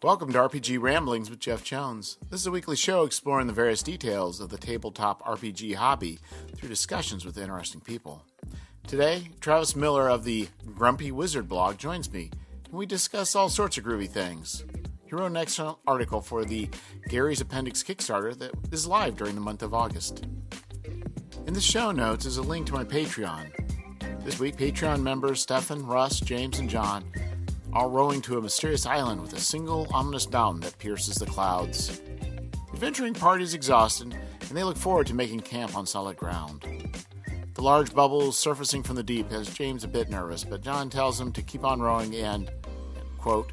Welcome to RPG Ramblings with Jeff Jones. This is a weekly show exploring the various details of the tabletop RPG hobby through discussions with interesting people. Today, Travis Miller of the Grumpy Wizard blog joins me, and we discuss all sorts of groovy things. He wrote an excellent article for the Gary's Appendix Kickstarter that is live during the month of August. In the show notes is a link to my Patreon. This week, Patreon members Stefan, Russ, James, and John are rowing to a mysterious island with a single ominous mountain that pierces the clouds. The adventuring party is exhausted, and they look forward to making camp on solid ground. The large bubbles surfacing from the deep has James a bit nervous, but John tells him to keep on rowing and, quote,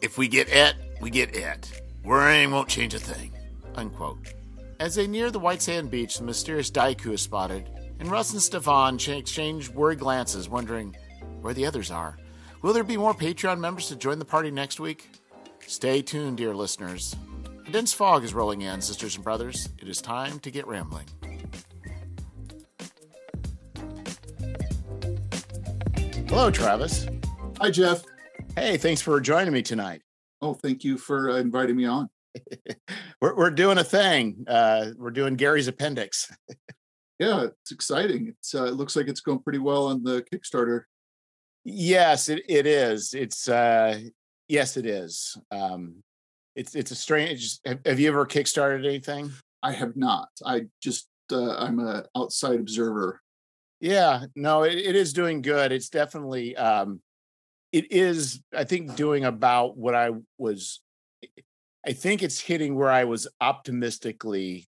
if we get it, we get it. Worrying won't change a thing, unquote. As they near the white sand beach, the mysterious Daiku is spotted, and Russ and Stefan exchange worried glances, wondering where the others are. Will there be more Patreon members to join the party next week? Stay tuned, dear listeners. A dense fog is rolling in, sisters and brothers. It is time to get rambling. Hello, Travis. Hi, Jeff. Hey, thanks for joining me tonight. Oh, thank you for uh, inviting me on. we're, we're doing a thing. Uh, we're doing Gary's appendix. yeah, it's exciting. It's uh, it looks like it's going pretty well on the Kickstarter. Yes, it, it is. It's uh yes, it is. Um it's it's a strange have, have you ever kickstarted anything? I have not. I just uh, I'm a outside observer. Yeah, no, it, it is doing good. It's definitely um it is I think doing about what I was I think it's hitting where I was optimistically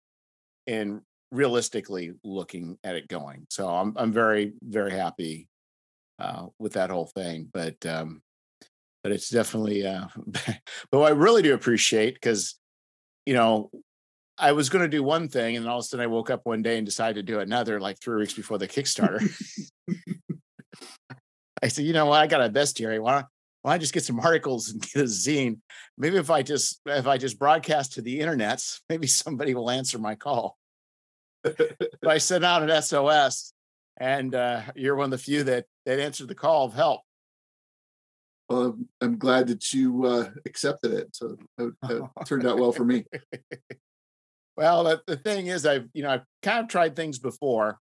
and realistically looking at it going. So I'm I'm very very happy uh, with that whole thing. But um, but it's definitely. Uh, but I really do appreciate because you know I was going to do one thing, and then all of a sudden I woke up one day and decided to do another, like three weeks before the Kickstarter. I said, you know what, I got a best here. Why don't, why don't I just get some articles and get a zine? Maybe if I just if I just broadcast to the internets, maybe somebody will answer my call. If I sent out an SOS, and uh, you're one of the few that that answered the call of help. Well, I'm glad that you uh, accepted it. So it, turned out well for me. well, the, the thing is, I've you know I've kind of tried things before.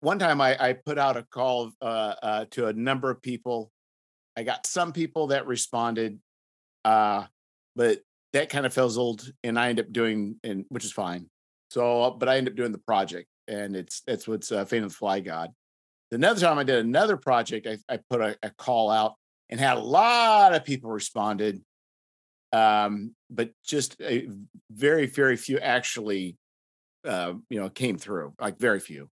One time, I, I put out a call uh, uh, to a number of people. I got some people that responded, uh, but that kind of fizzled, and I ended up doing, and which is fine. So, but I ended up doing the project and it's that's what's uh, Fate of the Fly God. Another time I did another project, I, I put a, a, call out and had a lot of people responded, um, but just a very very few actually, uh, you know, came through. Like very few,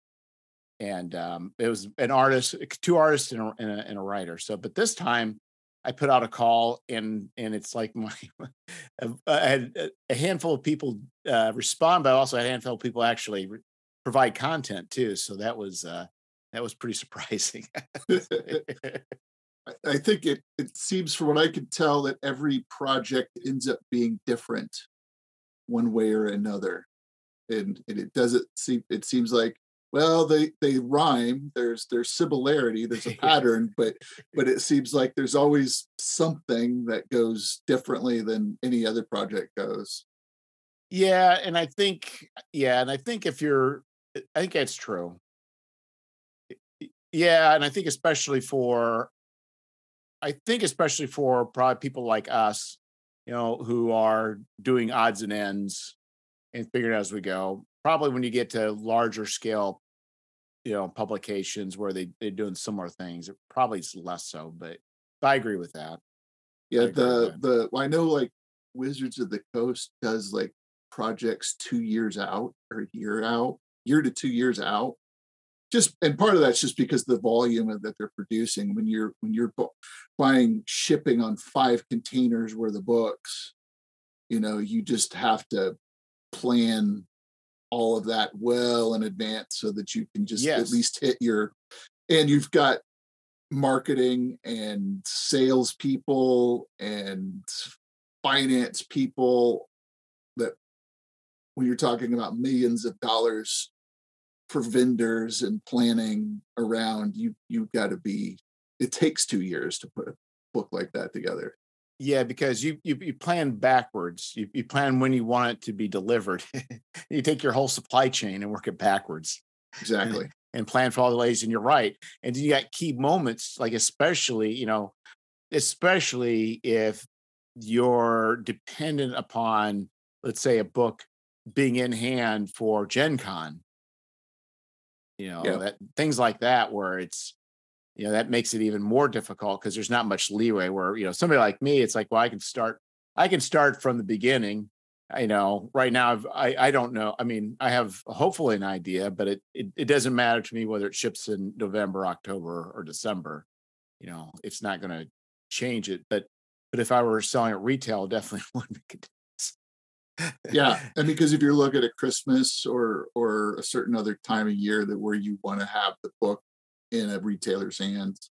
and um, it was an artist, two artists and a, and a, and a writer. So, but this time I put out a call and and it's like my I had a handful of people uh, respond, but also a handful of people actually provide content too. So that was uh, that was pretty surprising. I think it it seems from what I could tell that every project ends up being different one way or another. And, and it doesn't seem it seems like well they they rhyme there's there's similarity there's a pattern but but it seems like there's always something that goes differently than any other project goes yeah and i think yeah and i think if you're I think that's true. Yeah, and I think especially for, I think especially for probably people like us, you know, who are doing odds and ends and figuring out as we go. Probably when you get to larger scale, you know, publications where they they're doing similar things, it probably is less so. But I agree with that. Yeah, the the well, I know like Wizards of the Coast does like projects two years out or a year out year to two years out just and part of that's just because the volume that they're producing when you're when you're buying shipping on five containers worth of books you know you just have to plan all of that well in advance so that you can just yes. at least hit your and you've got marketing and sales people and finance people that when you're talking about millions of dollars for vendors and planning around you you've got to be it takes two years to put a book like that together Yeah, because you you, you plan backwards. You, you plan when you want it to be delivered. you take your whole supply chain and work it backwards. Exactly. And, and plan for all the delays. And you're right. And you got key moments, like especially, you know, especially if you're dependent upon, let's say, a book being in hand for Gen Con. You know, that things like that where it's you know that makes it even more difficult because there's not much leeway where you know somebody like me it's like well i can start i can start from the beginning. You know right now I've, i i don't know i mean i have hopefully an idea but it, it it doesn't matter to me whether it ships in november october or december. You know it's not going to change it but but if i were selling at retail definitely would make a difference yeah. And because if you're looking at christmas or or a certain other time of year that where you want to have the book in a retailer's hands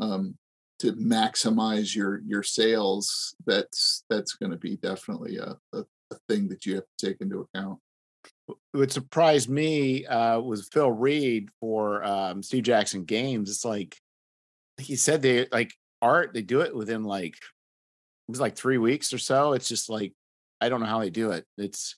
um, to maximize your your sales that's that's going to be definitely a, a, a, thing that you have to take into account. What surprised me uh, was phil reed for um, steve jackson games. It's like he said they like art they do it within like it was like three weeks or so. It's just like i don't know how they do it it's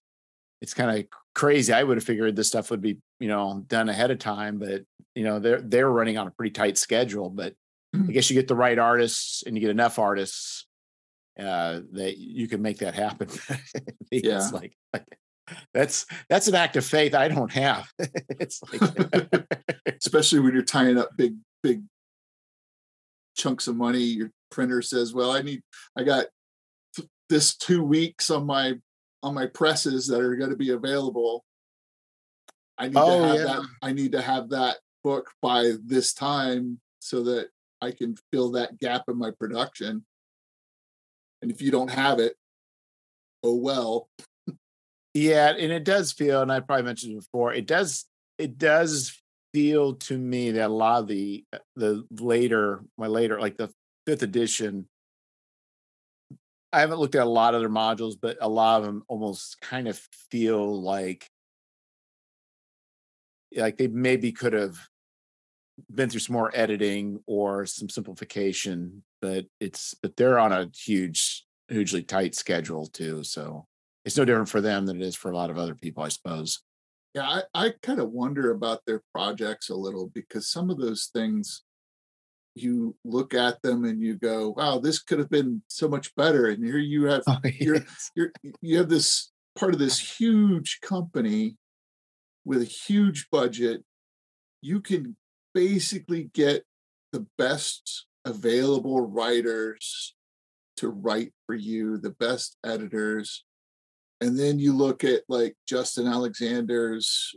it's kind of crazy. I would have figured this stuff would be, you know, done ahead of time, but you know, they're they're running on a pretty tight schedule. But. I guess you get the right artists and you get enough artists uh, that you can make that happen. yeah, like, like that's that's an act of faith I don't have. it's like especially when you're tying up big big chunks of money. Your printer says, "Well, I need I got this two weeks on my on my presses that are going to be available. I need oh, to have yeah. that. I need to have that book by this time so that I can fill that gap in my production. And if you don't have it, oh well. yeah, and it does feel, and I probably mentioned before, it does it does feel to me that a lot of the uh, the later my later like the fifth edition I haven't looked at a lot of their modules, but a lot of them almost kind of feel like like they maybe could have been through some more editing or some simplification, but it's but they're on a huge, hugely tight schedule too. So it's no different for them than it is for a lot of other people, I suppose. Yeah, I, I kind of wonder about their projects a little because some of those things you look at them and you go, wow, this could have been so much better. And here you have oh, yes. you're, you're you have this part of this huge company with a huge budget. You can basically get the best available writers to write for you, the best editors. And then you look at like Justin Alexander's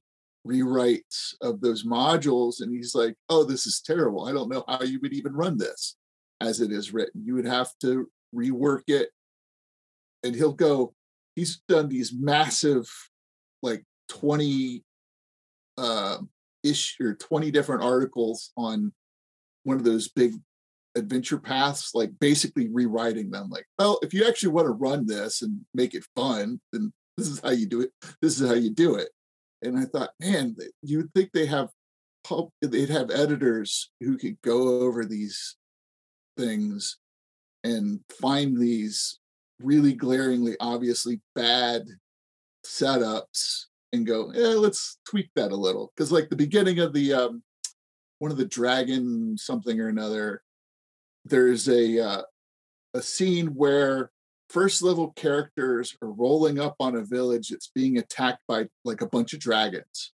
rewrites of those modules and he's like oh this is terrible. I don't know how you would even run this as it is written. You would have to rework it. And he'll go he's done these massive like 20 uh ish or 20 different articles on one of those big adventure paths like basically rewriting them like well if you actually want to run this and make it fun then this is how you do it. This is how you do it and I thought, man, you would think they have they'd have editors who could go over these things and find these really glaringly obviously bad setups and go yeah let's tweak that a little because like the beginning of the um one of the dragon something or another there's a uh, a scene where first level characters are rolling up on a village that's being attacked by like a bunch of dragons.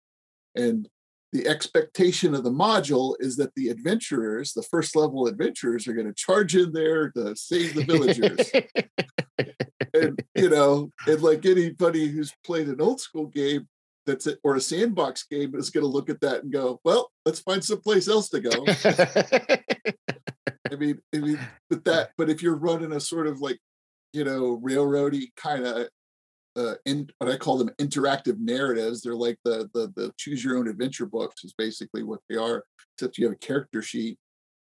And the expectation of the module is that the adventurers, the first level adventurers, are going to charge in there to save the villagers. and you know, and like anybody who's played an old school game that's it, or a sandbox game is going to look at that and go, "Well, let's find someplace else to go." I mean, I mean, but that, but if you're running a sort of like you know, railroady kind of uh, in what I call them interactive narratives. They're like the, the the choose your own adventure books is basically what they are, except you have a character sheet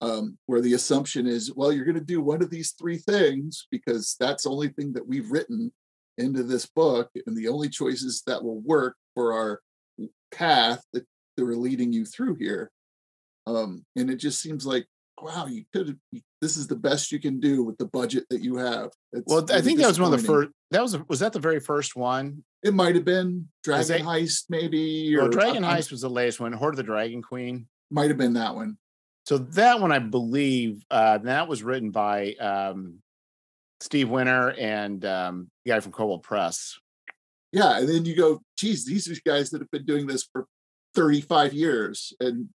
um, where the assumption is, well, you're going to do one of these three things because that's the only thing that we've written into this book, and the only choices that will work for our path that, that we're leading you through here. Um, and it just seems like wow, you could this is the best you can do with the budget that you have. It's well, really I think that was one of the first. That was was that the very first one. It might have been Dragon they, Heist, maybe. Or, well, Dragon Heist was the latest one. Hoard of the Dragon Queen might have been that one. So that one, I believe, uh, that was written by um, Steve Winter and um, the guy from Kobold Press. Yeah, and then you go, geez, these are guys that have been doing this for 35 years, and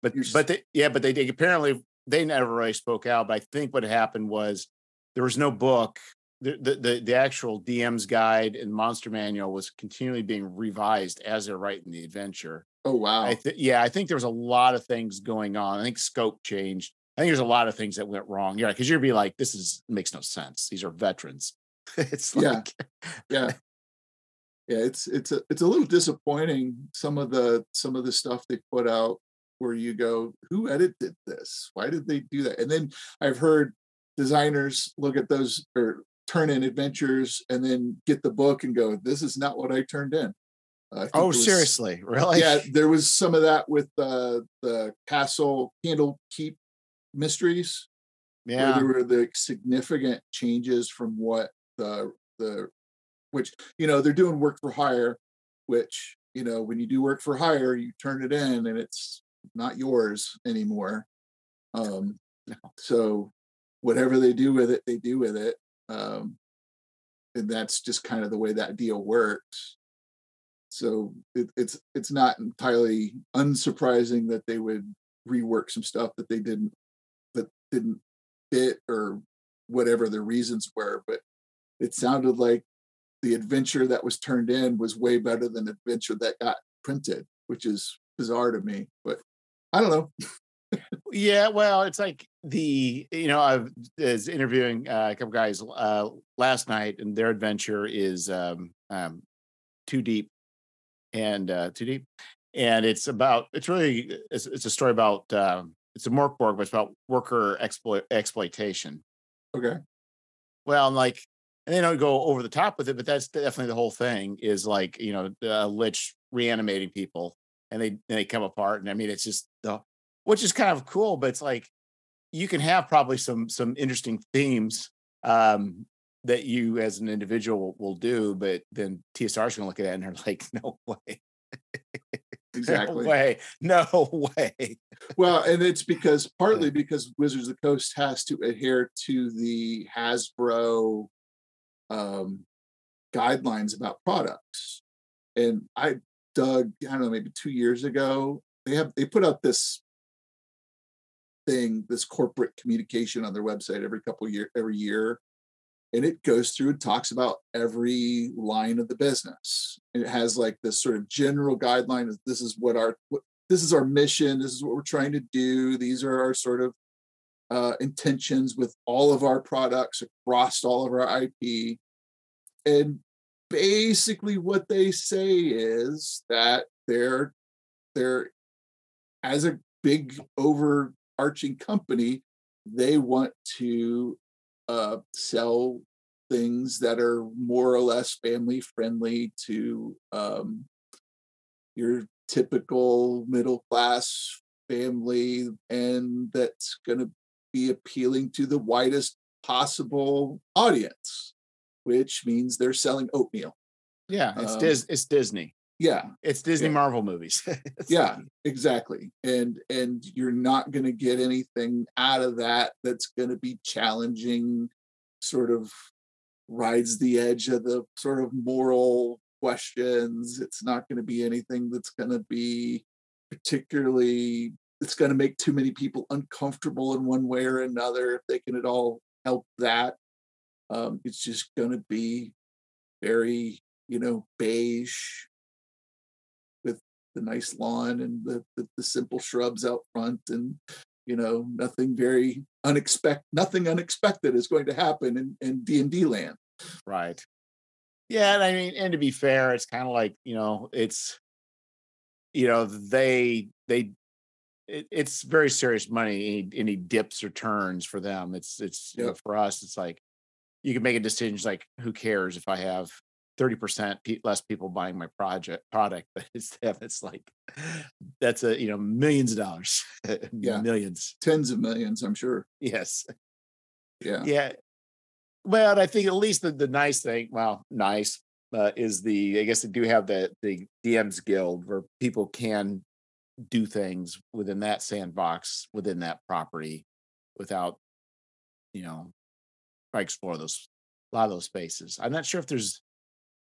but but they, yeah, but they, they apparently they never really spoke out. But I think what happened was there was no book. The, the, the, the actual DM's guide and monster manual was continually being revised as they're writing the adventure. Oh wow! I th- yeah, I think there was a lot of things going on. I think scope changed. I think there's a lot of things that went wrong. Yeah, because you'd be like, "This is makes no sense. These are veterans." it's like, yeah, yeah, yeah. It's it's a it's a little disappointing. Some of the some of the stuff they put out where you go, "Who edited this? Why did they do that?" And then I've heard designers look at those or turn in adventures and then get the book and go, "This is not what I turned in." oh, was, seriously? Really? Yeah, there was some of that with uh, the Castle Candle Keep Mysteries. Yeah, there were the significant changes from what the the which you know they're doing work for hire, which you know when you do work for hire, you turn it in and it's not yours anymore. Um, so whatever they do with it, they do with it. Um, and that's just kind of the way that deal worked. So it, it's it's not entirely unsurprising that they would rework some stuff that they didn't that didn't fit or whatever the reasons were. But it sounded like the adventure that was turned in was way better than the adventure that got printed, which is bizarre to me. But I don't know. yeah, well, it's like the you know I was interviewing uh, a couple guys uh, last night, and their adventure is um, um, too deep and uh, too deep. And it's about it's really it's, it's a story about um, it's a Mörk Borg it's about worker exploit exploitation. Okay. Well, I'm like, and they don't go over the top with it, but that's definitely the whole thing. Is like you know, uh, Lich reanimating people, and they and they come apart, and I mean, it's just which is kind of cool, but it's like you can have probably some some interesting themes um, that you as an individual will do, but then TSR is going to look at that and they're like, no way. Exactly. No way. No way. well, and it's because partly because Wizards of the Coast has to adhere to the Hasbro um, guidelines about products. And I dug, I don't know, maybe two years ago, they have they put out this thing, this corporate communication on their website every couple year every year and it goes through and talks about every line of the business. It has like this sort of general guideline of this is what our what, this is our mission, this is what we're trying to do. These are our sort of uh, intentions with all of our products across all of our IP. And basically what they say is that they're they're as a big overarching company, they want to uh, sell things that are more or less family friendly to um, your typical middle class family and that's going to be appealing to the widest possible audience which means they're selling oatmeal. Yeah it's um, Dis- it's disney yeah. It's disney yeah. marvel movies. Yeah exactly and and you're not going to get anything out of that that's going to be challenging sort of rides the edge of the sort of moral questions. It's not going to be anything that's going to be particularly it's going to make too many people uncomfortable in one way or another if they can at all help that. Um, it's just going to be very you know beige the nice lawn and the, the, the simple shrubs out front and you know nothing very unexpected nothing unexpected is going to happen in in d&d land. Right. Yeah and i mean and to be fair it's kind of like you know it's you know they they it, it's very serious money any, any, dips or turns for them. It's it's yep. you know, for us it's like you can make a decision like who cares if i have 30% less people buying my project product but it's it's like that's a you know millions of dollars yeah. millions. Tens of millions i'm sure. Yes. Yeah. Yeah. Well i think at least the, the nice thing well nice uh, is the i guess they do have the the dms guild where people can do things within that sandbox within that property without you know I explore those a lot of those spaces. I'm not sure if there's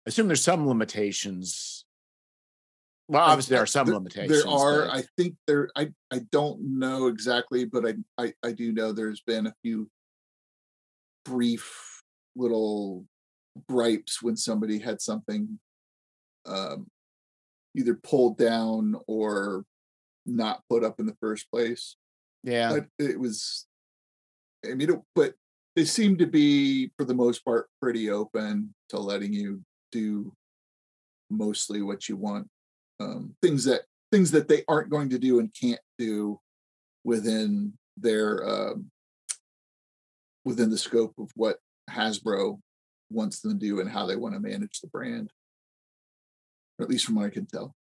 assume there's some limitations well obviously there are some there, limitations there are but... i think there i i don't know exactly but I, I i do know there's been a few brief little gripes when somebody had something um either pulled down or not put up in the first place. Yeah. But it was, I mean, it, but they seem to be, for the most part, pretty open to letting you do mostly what you want. Um, things that things that they aren't going to do and can't do within their um, within the scope of what Hasbro wants them to do and how they want to manage the brand. Or at least from what I can tell.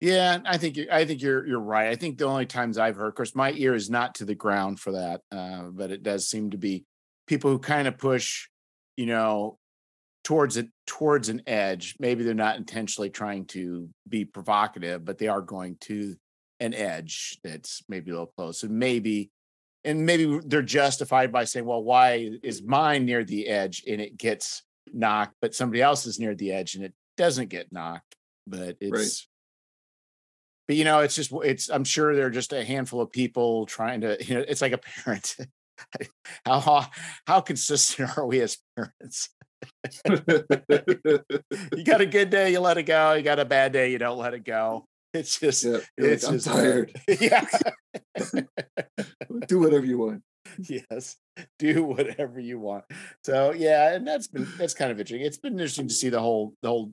Yeah, I think you, I think you're you're right. I think the only times I've heard, of course, my ear is not to the ground for that, uh, but it does seem to be people who kind of push, you know, towards it towards an edge. Maybe they're not intentionally trying to be provocative, but they are going to an edge that's maybe a little close, and maybe and maybe they're justified by saying, well, why is mine near the edge and it gets knocked, but somebody else is near the edge and it doesn't get knocked? But it's right but you know it's just it's i'm sure there are just a handful of people trying to you know it's like a parent how how consistent are we as parents you got a good day you let it go. You got a bad day you don't let it go. It's just yeah, it's like, just I'm tired. Yeah. Do whatever you want. Yes do whatever you want. So yeah and that's been that's kind of interesting. It's been interesting to see the whole the whole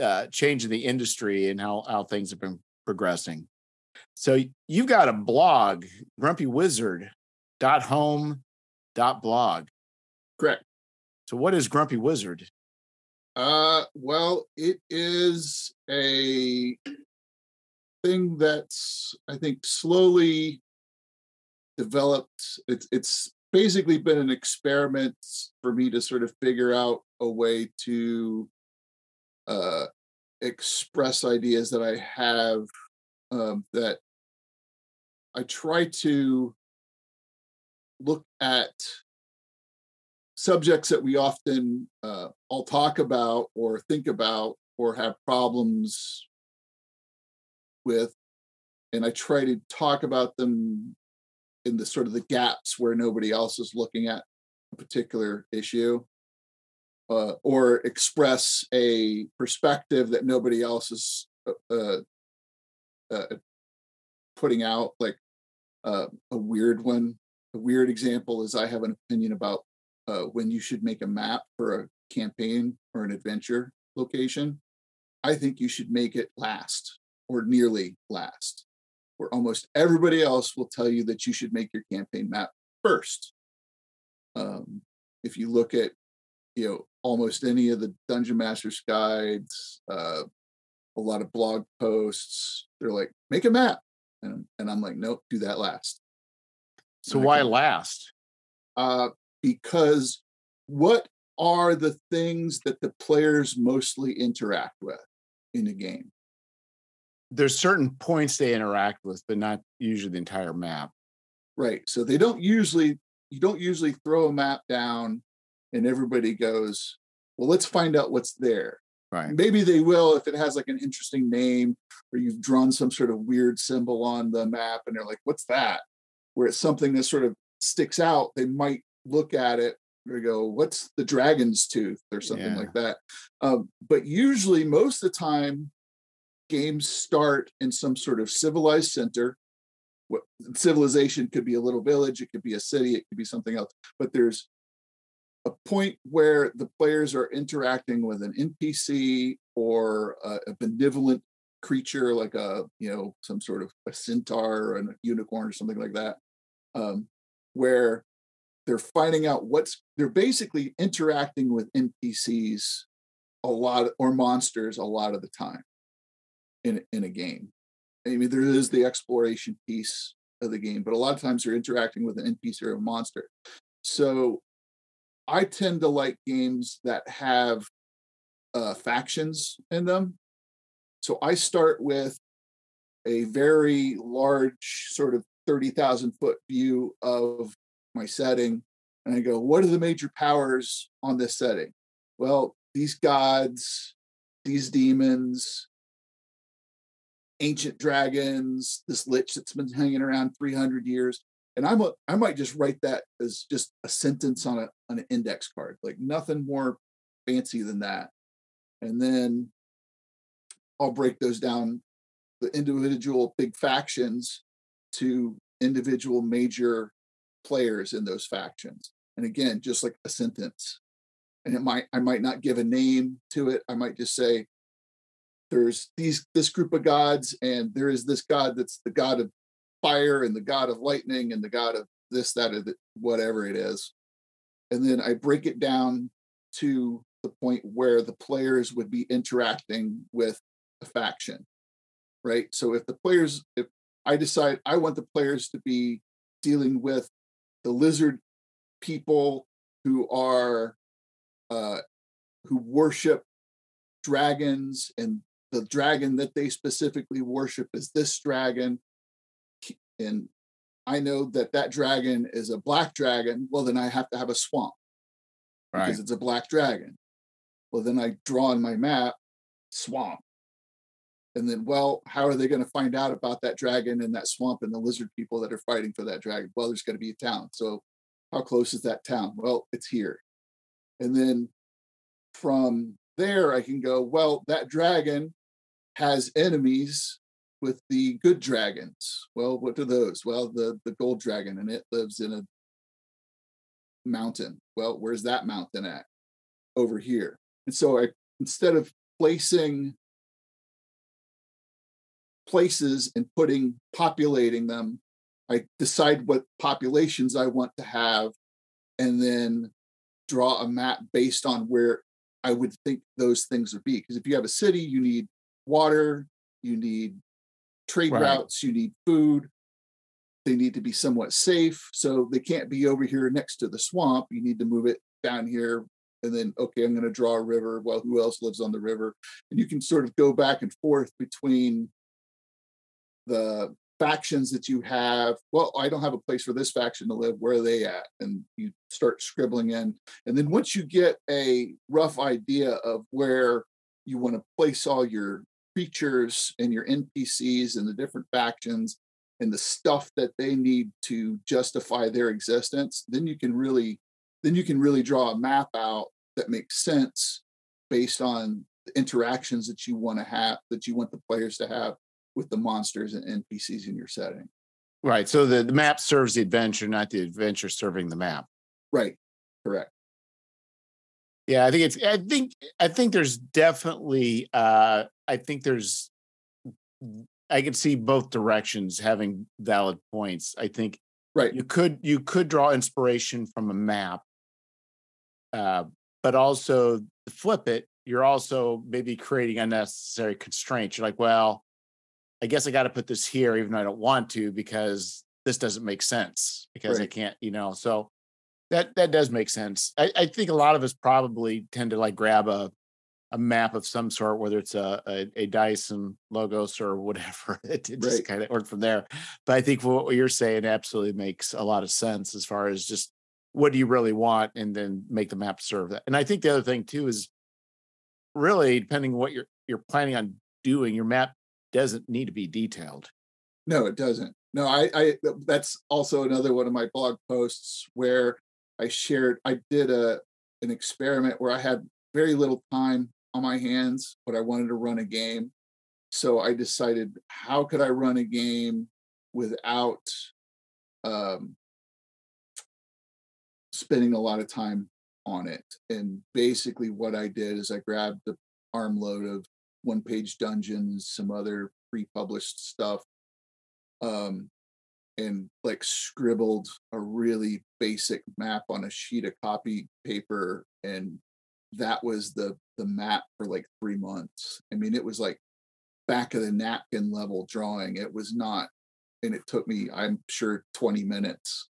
uh, change in the industry and how how things have been progressing. So you've got a blog, grumpywizard.home.blog. Correct. So what is Grumpy Wizard? Uh well, it is a thing that's I think slowly developed. It's it's basically been an experiment for me to sort of figure out a way to uh express ideas that I have um, that I try to look at subjects that we often uh, all talk about or think about or have problems with and i try to talk about them in the sort of the gaps where nobody else is looking at a particular issue uh, or express a perspective that nobody else is uh, uh, uh putting out. Like uh, a weird one, a weird example is I have an opinion about uh, when you should make a map for a campaign or an adventure location. I think you should make it last or nearly last, where almost everybody else will tell you that you should make your campaign map first. Um, if you look at you know almost any of the dungeon masters guides uh, a lot of blog posts they're like make a map and, and i'm like nope do that last so why last uh, because what are the things that the players mostly interact with in a game there's certain points they interact with but not usually the entire map right so they don't usually you don't usually throw a map down and everybody goes, well, let's find out what's there. Right. Maybe they will if it has like an interesting name or you've drawn some sort of weird symbol on the map and they're like, what's that? Where it's something that sort of sticks out, they might look at it or go, what's the dragon's tooth or something yeah. like that. Um, but usually, most of the time, games start in some sort of civilized center. What civilization could be a little village, it could be a city, it could be something else, but there's a point where the players are interacting with an NPC or a, a benevolent creature like a you know some sort of a centaur or a unicorn or something like that um, where they're finding out what's they're basically interacting with npcs a lot or monsters a lot of the time in in a game. I mean, there is the exploration piece of the game, but a lot of times you're interacting with an NPC or a monster. So I tend to like games that have uh, factions in them. So I start with a very large, sort of 30,000 foot view of my setting. And I go, what are the major powers on this setting? Well, these gods, these demons, ancient dragons, this lich that's been hanging around 300 years. And I'm a, I might just write that as just a sentence on a on an index card, like nothing more fancy than that. And then I'll break those down, the individual big factions to individual major players in those factions. And again, just like a sentence. And it might I might not give a name to it. I might just say there's these this group of gods and there is this god that's the god of fire and the god of lightning and the god of this that or whatever it is and then i break it down to the point where the players would be interacting with a faction right so if the players if i decide i want the players to be dealing with the lizard people who are uh who worship dragons and the dragon that they specifically worship is this dragon. And i know that that dragon is a black dragon well then i have to have a swamp right. because it's a black dragon. Well then i draw on my map swamp and then well how are they going to find out about that dragon and that swamp and the lizard people that are fighting for that dragon well there's going to be a town so how close is that town well it's here and then from there i can go well that dragon has enemies with the good dragons. Well, what are those? Well, the the gold dragon, and it lives in a mountain. Well, where's that mountain at? Over here. And so I instead of placing places and putting populating them, I decide what populations I want to have, and then draw a map based on where I would think those things would be. Because if you have a city, you need water, you need trade right. routes, you need food. They need to be somewhat safe. So they can't be over here next to the swamp. You need to move it down here. And then, okay, I'm going to draw a river. Well, who else lives on the river? And you can sort of go back and forth between the factions that you have. Well, I don't have a place for this faction to live. Where are they at? And you start scribbling in. And then once you get a rough idea of where you want to place all your creatures and your NPCs and the different factions and the stuff that they need to justify their existence, then you can really then you can really draw a map out that makes sense based on the interactions that you want to have that you want the players to have with the monsters and NPCs in your setting. Right. So the, the map serves the adventure, not the adventure serving the map. Right. Correct. Yeah, I think it's I think I think there's definitely uh I think there's I can see both directions having valid points. I think right you could you could draw inspiration from a map uh but also flip it you're also maybe creating unnecessary constraints you're like well i guess i got to put this here even though i don't want to because this doesn't make sense because right. i can't you know so that that does make sense. I, I, think a lot of us probably tend to like grab a a map of some sort, whether it's a a, a Dyson logos or whatever. It, it just right. kind of work from there. But I think what you're saying absolutely makes a lot of sense as far as just what do you really want, and then make the map serve that. And I think the other thing too is really depending on what you're you're planning on doing, your map doesn't need to be detailed. No, it doesn't. No, I, I that's also another one of my blog posts where I shared, I did a an experiment where I had very little time on my hands, but I wanted to run a game. So I decided, how could I run a game without um, spending a lot of time on it? And basically, what I did is I grabbed the armload of one page dungeons, some other pre published stuff, um, and like scribbled a really basic map on a sheet of copy paper and that was the the map for like three months. I mean, it was like back of the napkin level drawing. It was not, and it took me, I'm sure, 20 minutes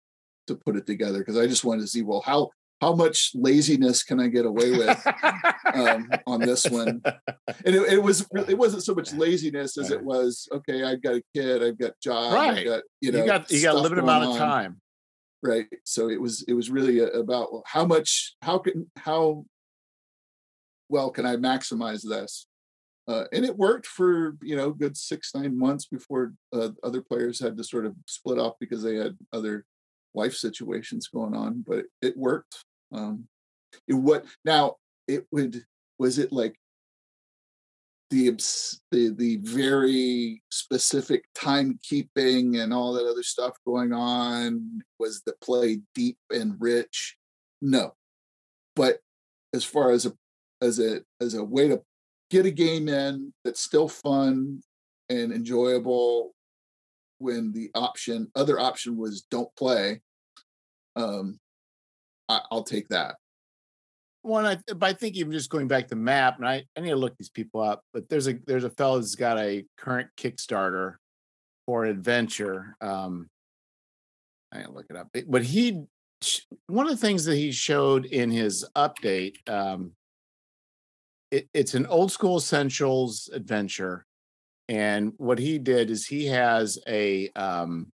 to put it together because I just wanted to see, well, how how much laziness can I get away with um, on this one? And it, it, was it wasn't so much laziness as it was okay. I've got a kid, I've got job, right? I've got, you know, you got you got a limited amount of time, right? So it was it was really about how much how can how well can I maximize this? Uh, and it worked for you know good six nine months before uh, other players had to sort of split off because they had other life situations going on, but it worked. Um, it what now? It would was it like the the the very specific timekeeping and all that other stuff going on? Was the play deep and rich? No, but as far as a as a as a way to get a game in that's still fun and enjoyable when the option other option was don't play um I, will take that. One I, but I think even just going back to map and I, I need to look these people up but there's a there's a fellow who's got a current kickstarter for an adventure um i gotta look it up but he one of the things that he showed in his update um it, it's an old school essentials adventure and what he did is he has a um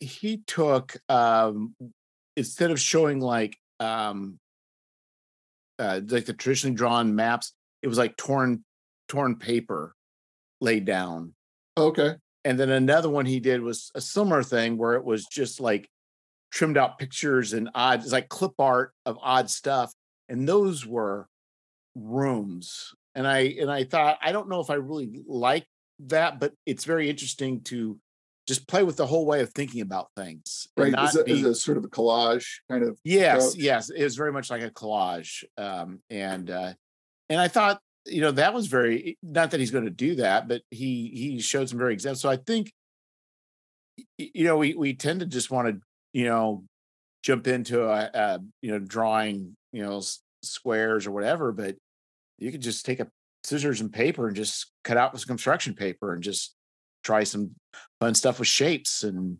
he took um instead of showing like um uh like the traditionally drawn maps it was like torn torn paper laid down. Okay. And then another one he did was a similar thing where it was just like trimmed out pictures and odd it's like clip art of odd stuff and those were rooms. And i and i thought i don't know if i really like that but it's very interesting to just play with the whole way of thinking about things. Right. Is a, be, is it sort of a collage kind of? Yes. Approach? Yes. It was very much like a collage. Um, and, uh, and I thought, you know, that was very, not that he's going to do that, but he, he showed some very examples. So I think, you know, we, we tend to just want to, you know, jump into a, a you know, drawing, you know, squares or whatever, but you could just take a scissors and paper and just cut out with some construction paper and just try some fun stuff with shapes and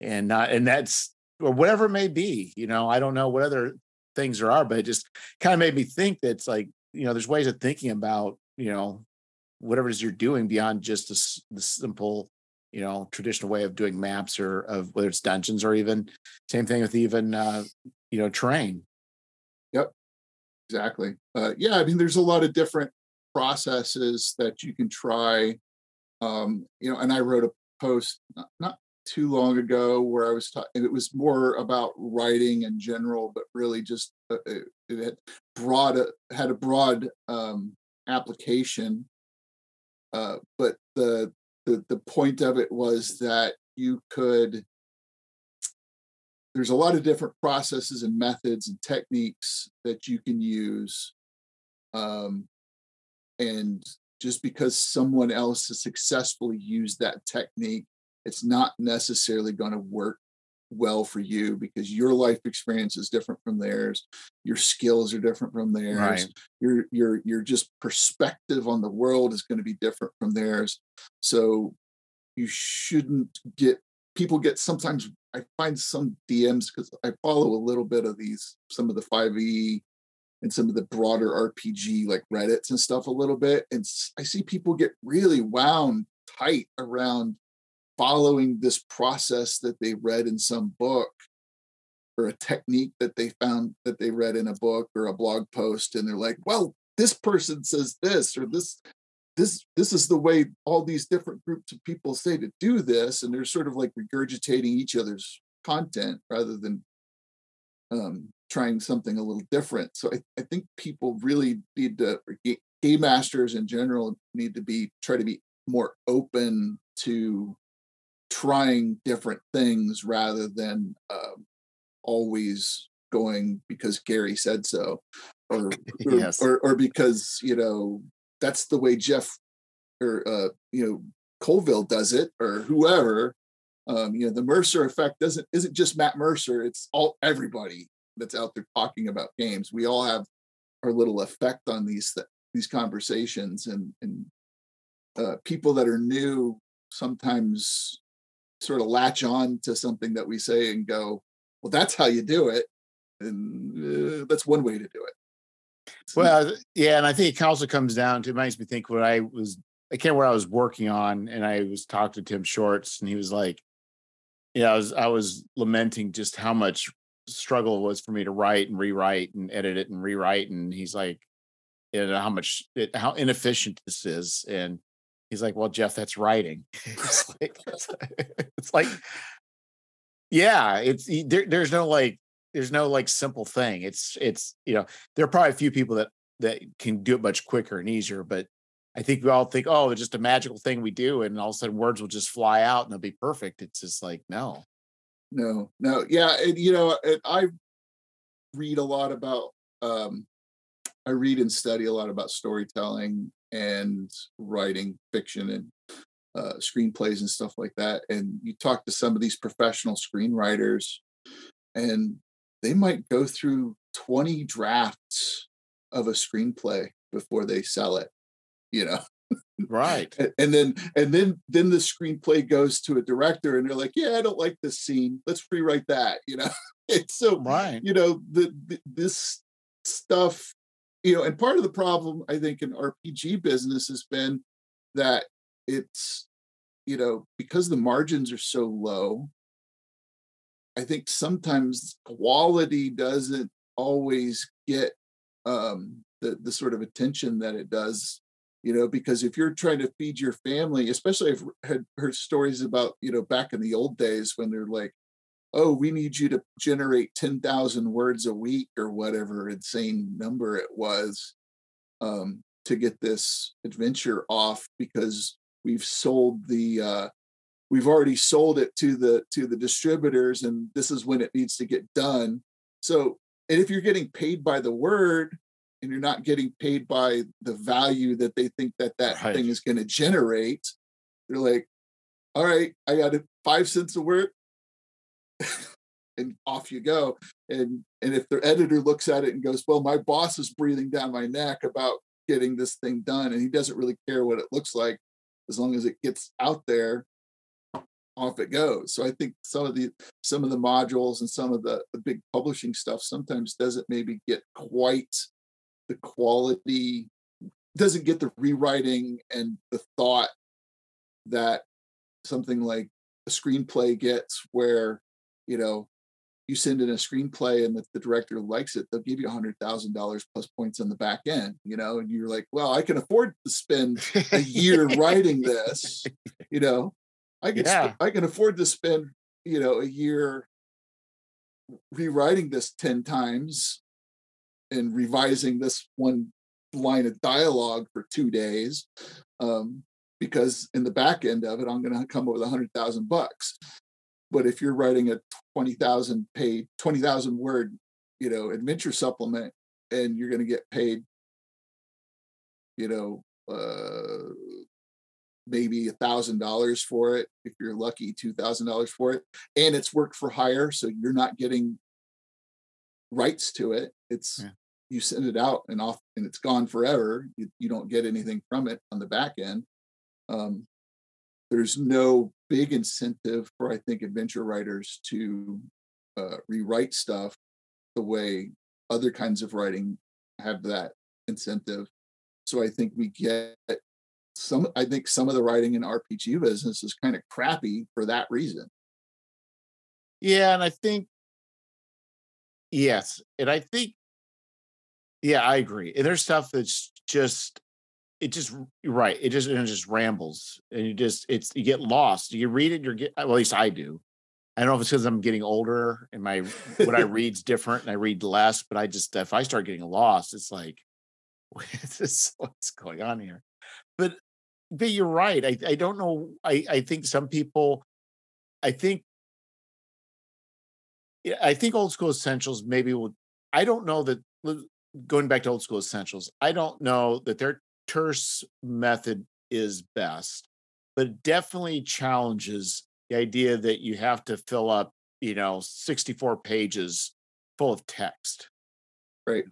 and not and that's or whatever it may be you know i don't know what other things there are but it just kind of made me think that it's like you know there's ways of thinking about you know whatever it is you're doing beyond just the, the simple you know traditional way of doing maps or of whether it's dungeons or even same thing with even uh you know terrain. Yep. Exactly. Uh yeah i mean there's a lot of different processes that you can try um, you know, and I wrote a post not, not too long ago where I was talking, it was more about writing in general, but really just uh, it, it, had broad, uh, had a broad um, application. Uh, but the, the, the point of it was that you could, there's a lot of different processes and methods and techniques that you can use. Um, and just because someone else has successfully used that technique, it's not necessarily going to work well for you because your life experience is different from theirs your skills are different from theirs right. your your your just perspective on the world is going to be different from theirs so you shouldn't get people get sometimes i find some dms because i follow a little bit of these some of the 5e and some of the broader RPG like Reddits and stuff a little bit. And I see people get really wound tight around following this process that they read in some book or a technique that they found that they read in a book or a blog post and they're like well this person says this or this this this is the way all these different groups of people say to do this and they're sort of like regurgitating each other's content rather than um, trying something a little different. So I, I think people really need to, game masters in general need to be, try to be more open to trying different things rather than um, always going because Gary said so, or or, yes. or, or because you know that's the way Jeff or uh, you know Colville does it, or whoever. Um, you know, the Mercer effect doesn't isn't just Matt Mercer; it's all everybody that's out there talking about games. We all have our little effect on these these conversations and and uh, people that are new sometimes sort of latch on to something that we say and go, well, that's how you do it. And uh, that's one way to do it. Well, yeah. And I think it also comes down to, it makes me think what I was, I can't where I was working on and I was talking to Tim Shorts and he was like, yeah, I was, I was lamenting just how much struggle was for me to write and rewrite and edit it and rewrite. And he's like, you know, how much, it, how inefficient this is. And he's like, well, Jeff, that's writing. it's, like, it's like, yeah, it's there, there's no like, there's no like simple thing. It's, it's, you know, there are probably a few people that, that can do it much quicker and easier, but I think we all think, oh, it's just a magical thing we do. And all of a sudden words will just fly out and they'll be perfect. It's just like, no, no, no. Yeah. And, you know, and I read a lot about, um, I read and study a lot about storytelling and writing fiction and uh, screenplays and stuff like that. And you talk to some of these professional screenwriters, and they might go through 20 drafts of a screenplay before they sell it, you know? Right. and then and then then the screenplay goes to a director and they're like, yeah, I don't like this scene. Let's rewrite that, you know? it's so right. you know, the, the this stuff you know, and part of the problem I think in RPG business has been that it's, you know, because the margins are so low, I think sometimes quality doesn't always get um, the the sort of attention that it does. You know, because if you're trying to feed your family, especially I've had heard stories about, you know, back in the old days when they're like, oh, we need you to generate 10,000 words a week or whatever insane number it was um, to get this adventure off because we've sold the uh, we've already sold it to the to the distributors and this is when it needs to get done. So and if you're getting paid by the word and you're not getting paid by the value that they think that that right. thing is going to generate they're like all right i got it five cents a word and off you go. And and if the editor looks at it and goes, "Well, my boss is breathing down my neck about getting this thing done, and he doesn't really care what it looks like as long as it gets out there." Off it goes. So I think some of the some of the modules and some of the, the big publishing stuff sometimes doesn't maybe get quite the quality, doesn't get the rewriting and the thought that something like a screenplay gets where you know, you send in a screenplay and if the director likes it, they'll give you a hundred thousand dollars plus points on the back end, you know, and you're like, well, I can afford to spend a year writing this, you know, I can, yeah. I can afford to spend, you know, a year rewriting this 10 times and revising this one line of dialogue for two days. Um, because in the back end of it, I'm going to come up with a hundred thousand bucks. But if you're writing a 20,000 paid, 20,000 word, you know, adventure supplement and you're going to get paid, you know, uh, maybe a thousand dollars for it if you're lucky two thousand dollars for it and it's work for hire so you're not getting rights to it it's yeah. you send it out and off and it's gone forever you, you don't get anything from it on the back end um, there's no big incentive for I think adventure writers to uh, rewrite stuff the way other kinds of writing have that incentive. So I think we get some. I think some of the writing in RPG business is kind of crappy for that reason. Yeah, and I think yes, and I think yeah, I agree. And there's stuff that's just it just right it just it just rambles and you just it's you get lost you read it you're get well at least i do i don't know if it's because i'm getting older and my what i read's different and i read less but i just if i start getting lost it's like what's, what's going on here but but you're right i i don't know i i think some people i think i think old school essentials maybe will i don't know that going back to old school essentials i don't know that they're terse method is best, but definitely challenges the idea that you have to fill up, you know, 64 pages full of text. Right.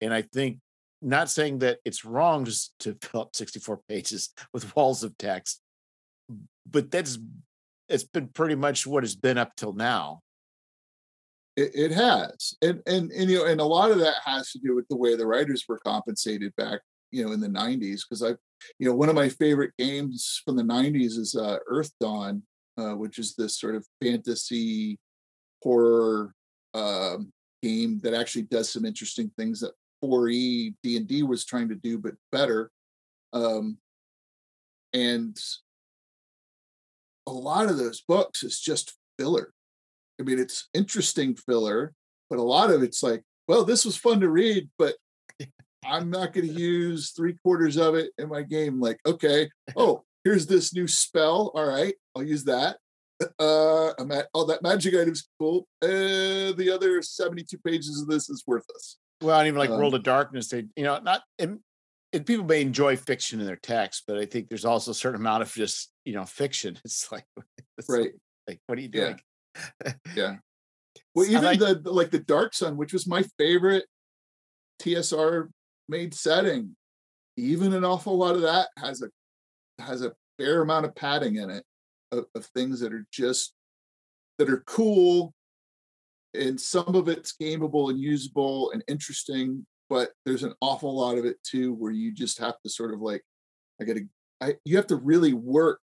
and I think not saying that it's wrong just to fill up 64 pages with walls of text, but that's it's been pretty much what it's been up till now. It, it has, and and and you know, and a lot of that has to do with the way the writers were compensated back, you know, in the '90s. Because I, you know, one of my favorite games from the '90s is uh, Earth Dawn, uh, which is this sort of fantasy horror um, game that actually does some interesting things that 4E D&D was trying to do, but better. Um, and a lot of those books is just filler. I mean, it's interesting filler, but a lot of it's like, well, this was fun to read, but I'm not going to use three quarters of it in my game. Like, okay, oh, here's this new spell. All right, I'll use that. Uh, I'm at, oh, that magic item's cool. Uh, the other 72 pages of this is worthless. Well, and even like um, World of Darkness, they, you know, not, and, and people may enjoy fiction in their text, but I think there's also a certain amount of just, you know, fiction. It's like, it's right. Like, what are you doing? Yeah. Well, even like, the, like the Dark Sun, which was my favorite TSR made setting, even an awful lot of that has a has a fair amount of padding in it of, of things that are just that are cool and some of it's gameable and usable and interesting but there's an awful lot of it too where you just have to sort of like i gotta I, you have to really work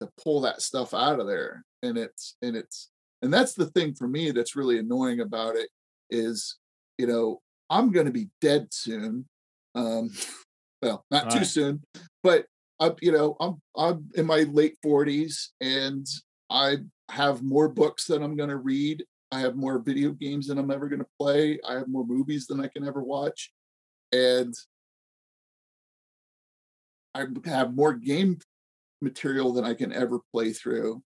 to pull that stuff out of there and it's and it's and that's the thing for me that's really annoying about it is you know i'm going to be dead soon um well not All too right. soon but I, you know, I'm I'm in my late 40s and I have more books than I'm going to read. I have more video games than I'm ever going to play. I have more movies than I can ever watch. And I have more game material than I can ever play through.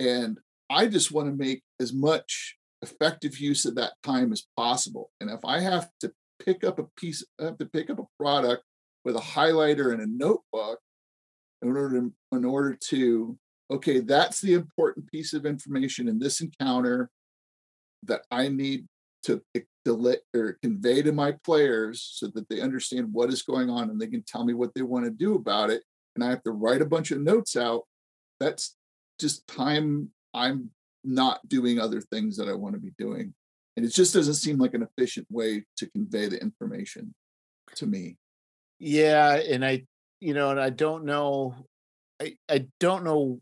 And I just want to make as much effective use of that time as possible. And if I have to pick up a piece, I have to pick up a product with a highlighter and a notebook in order to, in order to okay that's the important piece of information in this encounter that i need to, let or convey to my players so that they understand what is going on and they can tell me what they want to do about it and i have to write a bunch of notes out that's just time i'm not doing other things that i want to be doing and it just doesn't seem like an efficient way to convey the information to me yeah and i you know, and I don't know, I, I don't know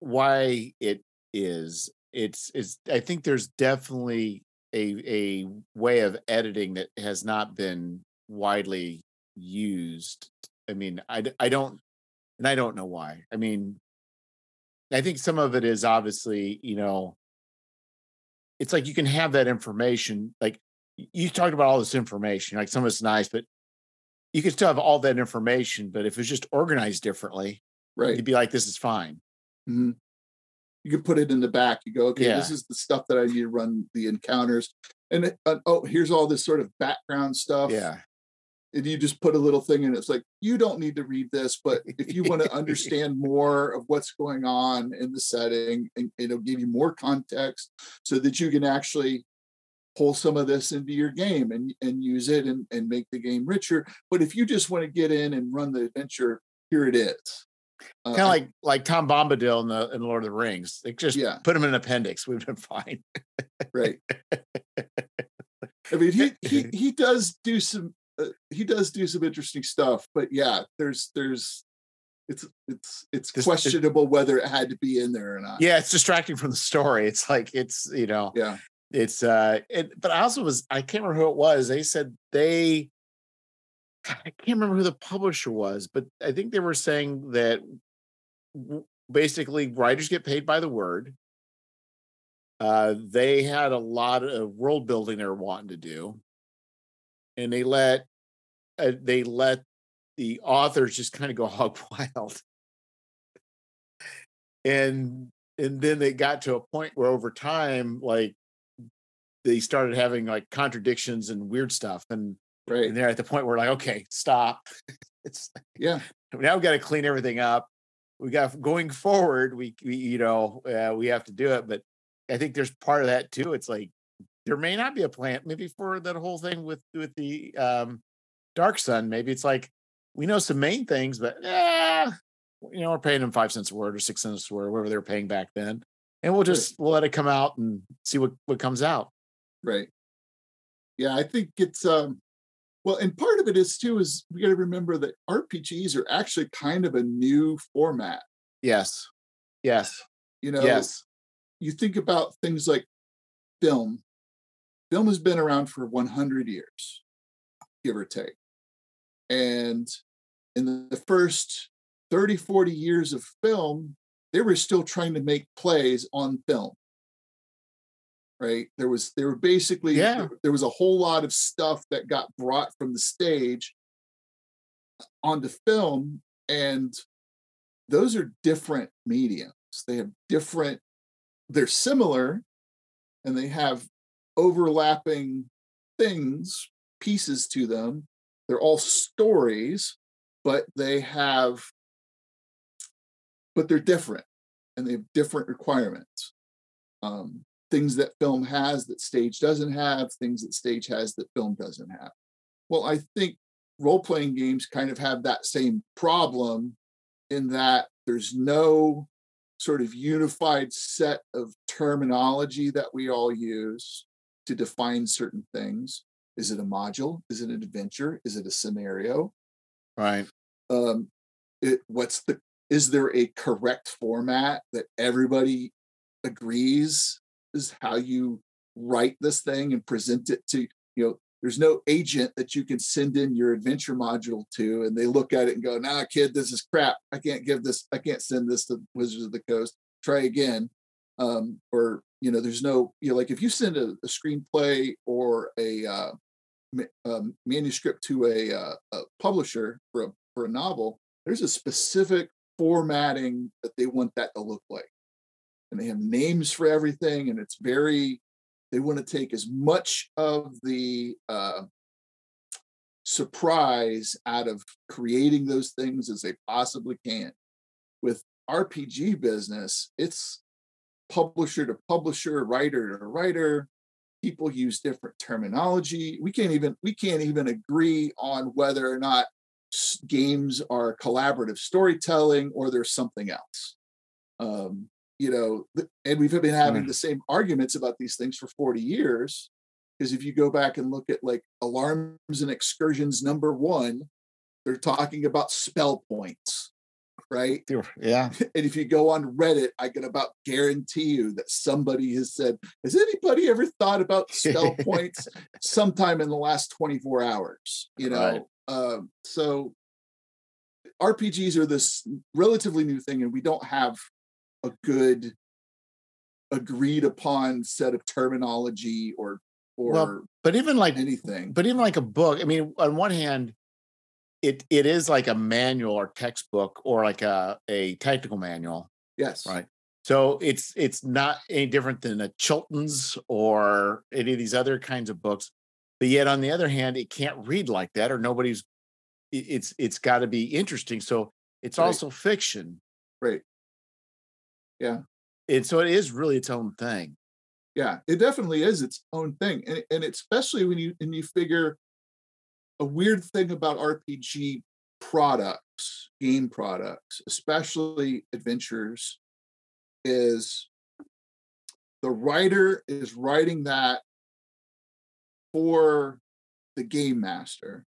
why it is. It's, it's, I think there's definitely a, a way of editing that has not been widely used. I mean, I, I don't, and I don't know why. I mean, I think some of it is obviously, you know, it's like you can have that information. Like you talked about all this information, like some of it's nice, but you could still have all that information, but if it's just organized differently, right, you'd be like, this is fine. Mm-hmm. You could put it in the back. You go, okay, yeah. this is the stuff that I need to run the encounters, and uh, oh, here's all this sort of background stuff. Yeah, and you just put a little thing in. It's like you don't need to read this, but if you want to understand more of what's going on in the setting, and it'll give you more context so that you can actually pull some of this into your game and, and use it and, and make the game richer. But if you just want to get in and run the adventure, here it is. Uh, kind of like like Tom Bombadil in the in Lord of the Rings. They just yeah. put him in an appendix. We've been fine. right. I mean, he he he does do some uh, he does do some interesting stuff, but yeah, there's there's it's it's it's questionable it, whether it had to be in there or not. Yeah, it's distracting from the story. It's like it's you know yeah it's uh it, but i also was i can't remember who it was they said they i can't remember who the publisher was but i think they were saying that basically writers get paid by the word uh they had a lot of world building they were wanting to do and they let uh, they let the authors just kind of go hog wild. And and then they got to a point where over time like they started having like contradictions and weird stuff and right. and they're at the point where like okay stop. It's yeah. now we got to clean everything up. We got going forward we, we you know uh, we have to do it. But i think there's part of that too it's like there may not be a plant. Maybe for that whole thing with with the um, Dark Sun, maybe it's like we know some main things, but yeah, you know, we're paying them five cents a word or six cents a word, whatever they're paying back then, and we'll just we'll let it come out and see what what comes out. Right. Yeah, I think it's um well, and part of it is too is we got to remember that RPGs are actually kind of a new format. Yes. Yes. You know, yes. You think about things like film. Film has been around for 100 years, give or take. And in the first 30, 40 years of film, they were still trying to make plays on film right there was there were basically yeah. there, there was a whole lot of stuff that got brought from the stage onto film and those are different mediums they have different they're similar and they have overlapping things pieces to them. They're all stories but they have but they're different and they have different requirements. Um, things that film has that stage doesn't have, things that stage has that film doesn't have. Well, I think role playing games kind of have that same problem in that there's no sort of unified set of terminology that we all use to define certain things. Is it a module? Is it an adventure? Is it a scenario? Right. Um, it, what's the is there a correct format that everybody agrees is how you write this thing and present it to you know there's no agent that you can send in your adventure module to and they look at it and go nah kid this is crap i can't give this i can't send this to wizards of the coast try again um, or you know there's no you know like if you send a, a screenplay or a, uh, um, manuscript to a, uh, a publisher for a for a novel there's a specific formatting that they want that to look like. And they have names for everything and it's very they want to take as much of the uh, surprise out of creating those things as they possibly can. With rpg business it's publisher to publisher writer to writer people use different terminology we can't even we can't even agree on whether or not games are collaborative storytelling or there's something else um, you know, and we've been having mm. the same arguments about these things for 40 years. Because if you go back and look at like Alarums and Excursions number one, they're talking about spell points, right? Yeah. And if you go on Reddit, I can about guarantee you that somebody has said, Has anybody ever thought about spell points sometime in the last 24 hours? You know, right. um, so RPGs are this relatively new thing, and we don't have a good agreed upon set of terminology or or well, but even like anything but even like a book i mean on one hand it it is like a manual or textbook or like a a technical manual yes right so it's it's not any different than a chilton's or any of these other kinds of books but yet on the other hand it can't read like that or nobody's it's it's got to be interesting so it's right. also fiction right yeah. And so it is really its own thing. Yeah, it definitely is its own thing. And, and especially when you and you figure a weird thing about RPG products, game products, especially adventures, is the writer is writing that for the game master.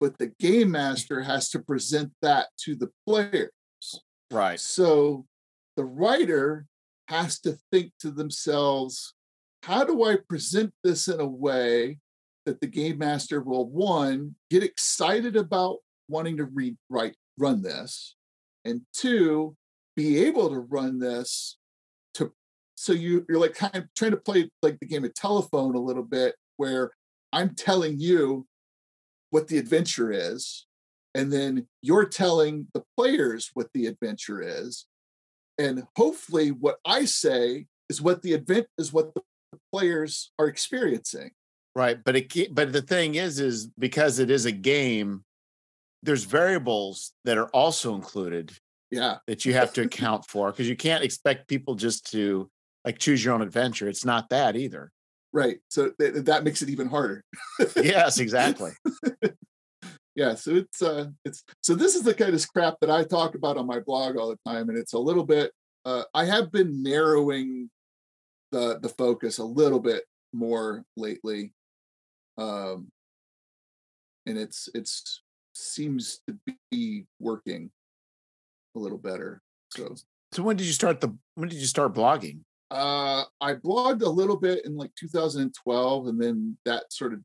But the game master has to present that to the players. Right. So the writer has to think to themselves, how do I present this in a way that the game master will one get excited about wanting to read write run this, and two be able to run this to so you you're like kind of trying to play like the game of telephone a little bit where I'm telling you what the adventure is, and then you're telling the players what the adventure is, and hopefully what i say is what the event is what the players are experiencing right but it but the thing is is because it is a game there's variables that are also included yeah that you have to account for because you can't expect people just to like choose your own adventure it's not that either right. So th- that makes it even harder. yes, exactly. yeah. So it's uh, it's so this is the kind of crap that I talk about on my blog all the time, and it's a little bit. Uh, I have been narrowing the the focus a little bit more lately, um, and it's it's seems to be working a little better. So so when did you start the when did you start blogging? Uh I blogged a little bit in like 2012 and then that sort of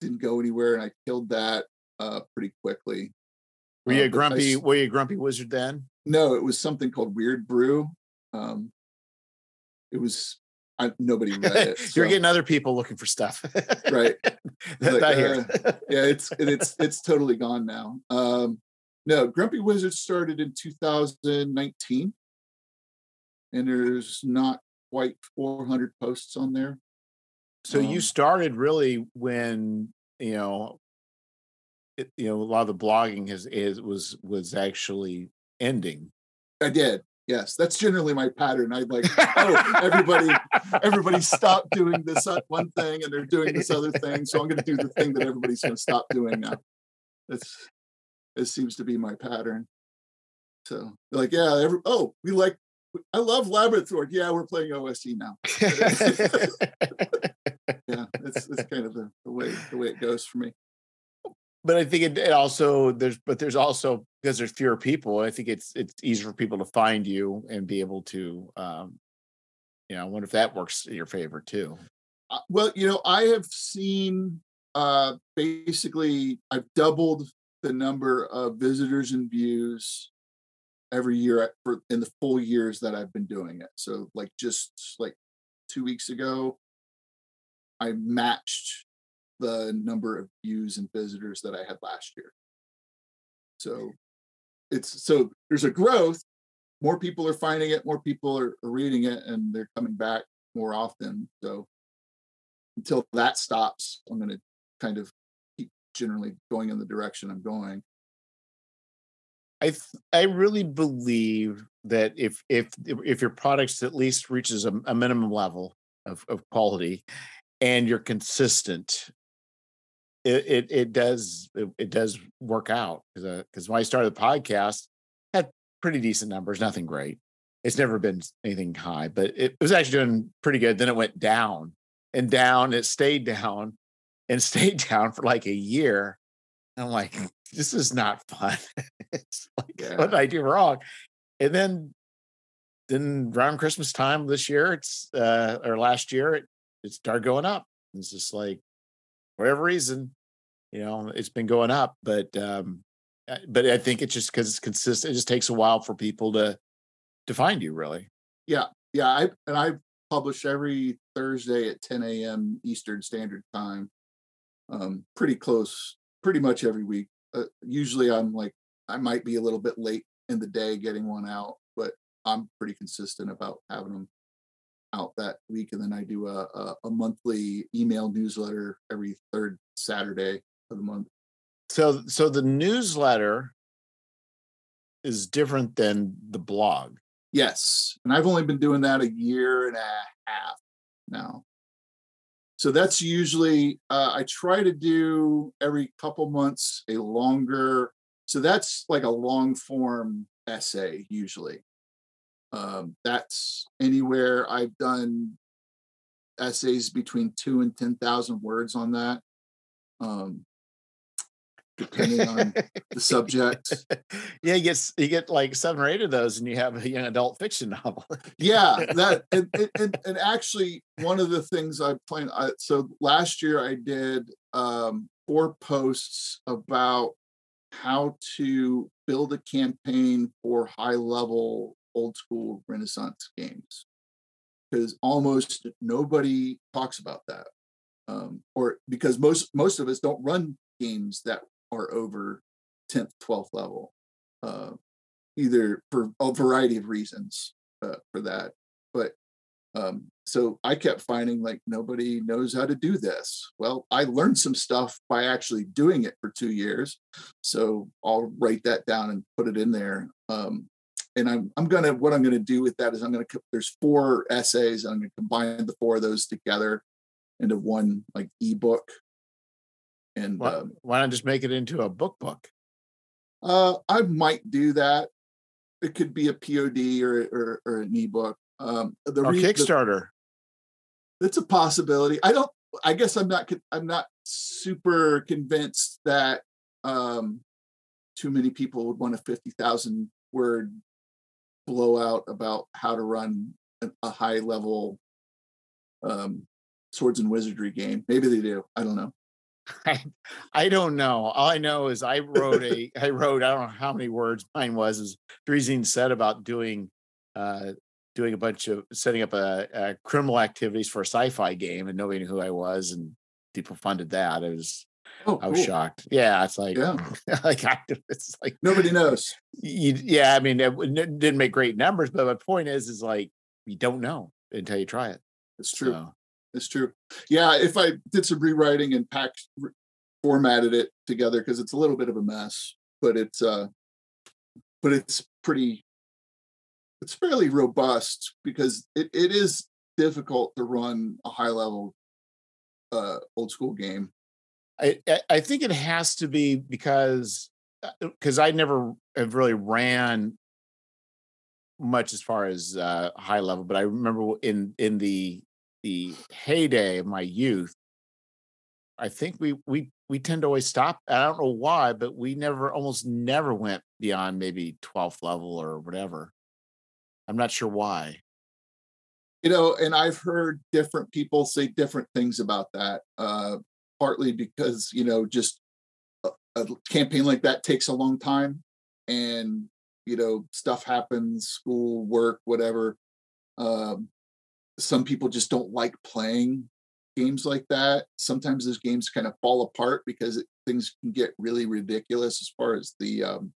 didn't go anywhere and I killed that uh pretty quickly. Were you uh, a grumpy I, were you a grumpy wizard then? No, it was something called Weird Brew. Um it was I, nobody read it. So. You're getting other people looking for stuff, right? Like, uh, yeah, it's it's it's totally gone now. Um, no, Grumpy Wizard started in 2019, and there's not quite 400 posts on there. So um, you started really when you know, it, you know, a lot of the blogging has is was was actually ending. I did. Yes, that's generally my pattern. I'd like, oh, everybody, everybody stop doing this one thing, and they're doing this other thing. So I'm going to do the thing that everybody's going to stop doing now. That's it seems to be my pattern. So like, yeah, every, oh, we like, I love Labyrinth Lord. Yeah, we're playing OSE now. yeah, it's it's kind of the, the way the way it goes for me. But I think it, it also there's but there's also because there's fewer people. I think it's it's easier for people to find you and be able to, um, you know, I wonder if that works in your favor too. Uh, well, you know, I have seen uh basically I've doubled the number of visitors and views every year for in the full years that I've been doing it. So like just like 2 weeks ago I matched the number of views and visitors that I had last year. So it's so there's a growth. More people are finding it, more people are, are reading it, and they're coming back more often. So until that stops, I'm going to kind of keep generally going in the direction I'm going. I th- I really believe that if if if your products at least reaches a, a minimum level of, of quality and you're consistent it it, it does it, it, does work out because because uh, when I started the podcast had pretty decent numbers nothing great it's never been anything high but it, was actually doing pretty good then it went down and down it stayed down and stayed down for like a year. I'm like, this is not fun. it's like, yeah. what did I do wrong? And then, then around Christmas time this year, it's uh, or last year, it, it started going up. It's just like, whatever reason, you know, it's been going up. But um, uh, but I think it's just because it's consistent. It just takes a while for people to to find you, really. Yeah, yeah. I and I publish every Thursday at 10 a.m. Eastern Standard Time um, pretty close, pretty much every week. Uh, usually, I'm like I might be a little bit late in the day getting one out, but I'm pretty consistent about having them out that week. And then I do a, a, a monthly email newsletter every third Saturday of the month. So, so the newsletter is different than the blog. Yes, and I've only been doing that a year and a half now. So that's usually, uh, I try to do every couple months a longer, so that's like a long form essay usually. Um, that's anywhere I've done essays between two and 10,000 words on that. Um, depending on the subject. Yeah, you get you get like seven or eight of those, and you have a young adult fiction novel. yeah, that and, and, and actually one of the things I planned. I, so last year I did um, four posts about how to build a campaign for high level old school Renaissance games because almost nobody talks about that. Um, or because most most of us don't run games that are over 10th, 12th level, uh, either for a variety of reasons uh, for that. But um, so I kept finding like nobody knows how to do this. Well, I learned some stuff by actually doing it for two years. So I'll write that down and put it in there. Um, and I'm I'm gonna what I'm gonna do with that is I'm gonna there's four essays. I'm gonna combine the four of those together into one like ebook. And Why, um, why not just make it into a book book? uh, I might do that. It could be a POD or or, or an ebook. Um, the Or re- the- Kickstarter. it's a possibility. I don't. I guess I'm not. I'm not super convinced that um, too many people would want a fifty thousand word blowout about how to run a, high level um, swords and wizardry game. Maybe they do. I don't know. I, I don't know. All I know is I wrote a I wrote I don't know how many words mine was is Drizine said about doing uh doing a bunch of setting up a, a criminal activities for a sci-fi game and nobody knew who I was and people funded that. It was Oh, I was cool. shocked. Yeah, it's like Yeah. like I, it's like Nobody knows. you, yeah, I mean it, it didn't make great numbers, but my point is is like you don't know until you try it. It's true. So, It's true. Yeah, if I did some rewriting and packed, re- formatted it together because it's a little bit of a mess, but it's uh, but it's pretty. It's fairly robust because it, it is difficult to run a high level, uh, old school game. I, I- think it has to be because because I never have really ran much as far as uh, high level, but I remember in in the the heyday of my youth, I think we we we tend to always stop. I don't know why, but we never almost never went beyond maybe twelfth level or whatever. I'm not sure why. You know, and I've heard different people say different things about that. Uh, partly because you know, just a, a campaign like that takes a long time, and you know, stuff happens, school, work, whatever. Um, some people just don't like playing games like that. Sometimes those games kind of fall apart because it, things can get really ridiculous as far as the um,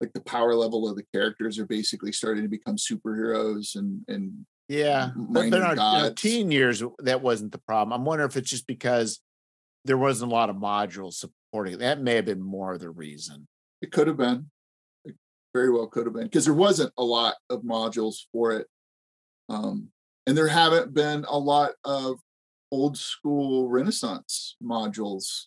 like the power level of the characters are basically starting to become superheroes and and Yeah, but, in our, in our teen years, that wasn't the problem. I'm wondering if it's just because there wasn't a lot of modules supporting it. That may have been more of the reason. It could have been. It very well could have been because there wasn't a lot of modules for it. Um, and there haven't been a lot of old school Renaissance modules.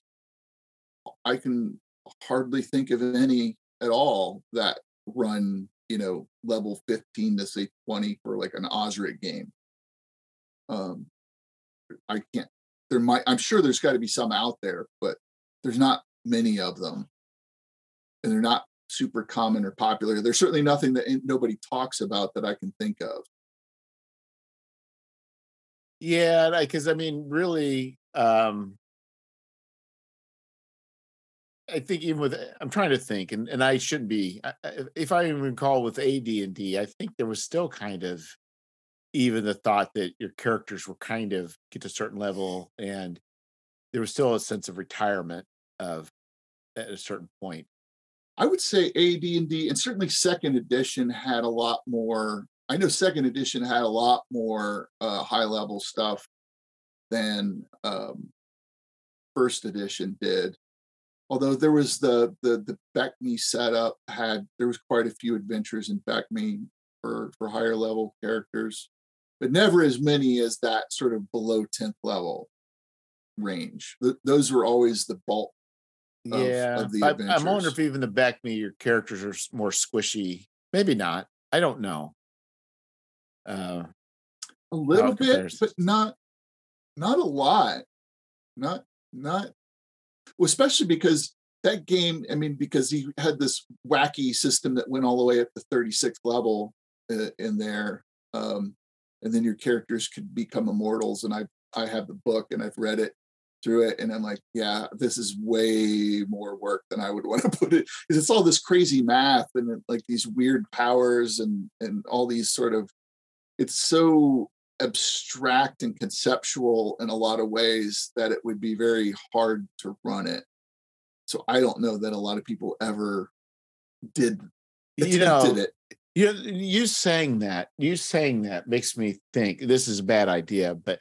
I can hardly think of any at all that run, you know, level 15 to say 20 for like an Osric game. Um, I can't, there might, I'm sure there's got to be some out there, but there's not many of them and they're not super common or popular. There's certainly nothing that nobody talks about that I can think of. Yeah, because I mean, really, um I think even with I'm trying to think, and, and I shouldn't be. If I even recall with AD and D, I think there was still kind of even the thought that your characters were kind of get to a certain level, and there was still a sense of retirement of at a certain point. I would say AD and D, and certainly Second Edition had a lot more. I know Second Edition had a lot more uh, high level stuff than um, First Edition did. Although there was the the the BECMI setup had there was quite a few adventures in BECMI for for higher level characters, but never as many as that sort of below tenth level range. Th- those were always the bulk of- yeah, of the I, I wonder if even the BECMI your characters are more squishy. Maybe not. I don't know. Uh, a little bit but not not a lot not not well, especially because that game i mean because he had this wacky system that went all the way up to 36th level uh, in there um and then your characters could become immortals and i i have the book and i've read it through it and i'm like yeah this is way more work than i would want to put it because it's all this crazy math and like these weird powers and and all these sort of it's so abstract and conceptual in a lot of ways that it would be very hard to run it. So I don't know that a lot of people ever did you know, it. You you saying that you saying that makes me think this is a bad idea, but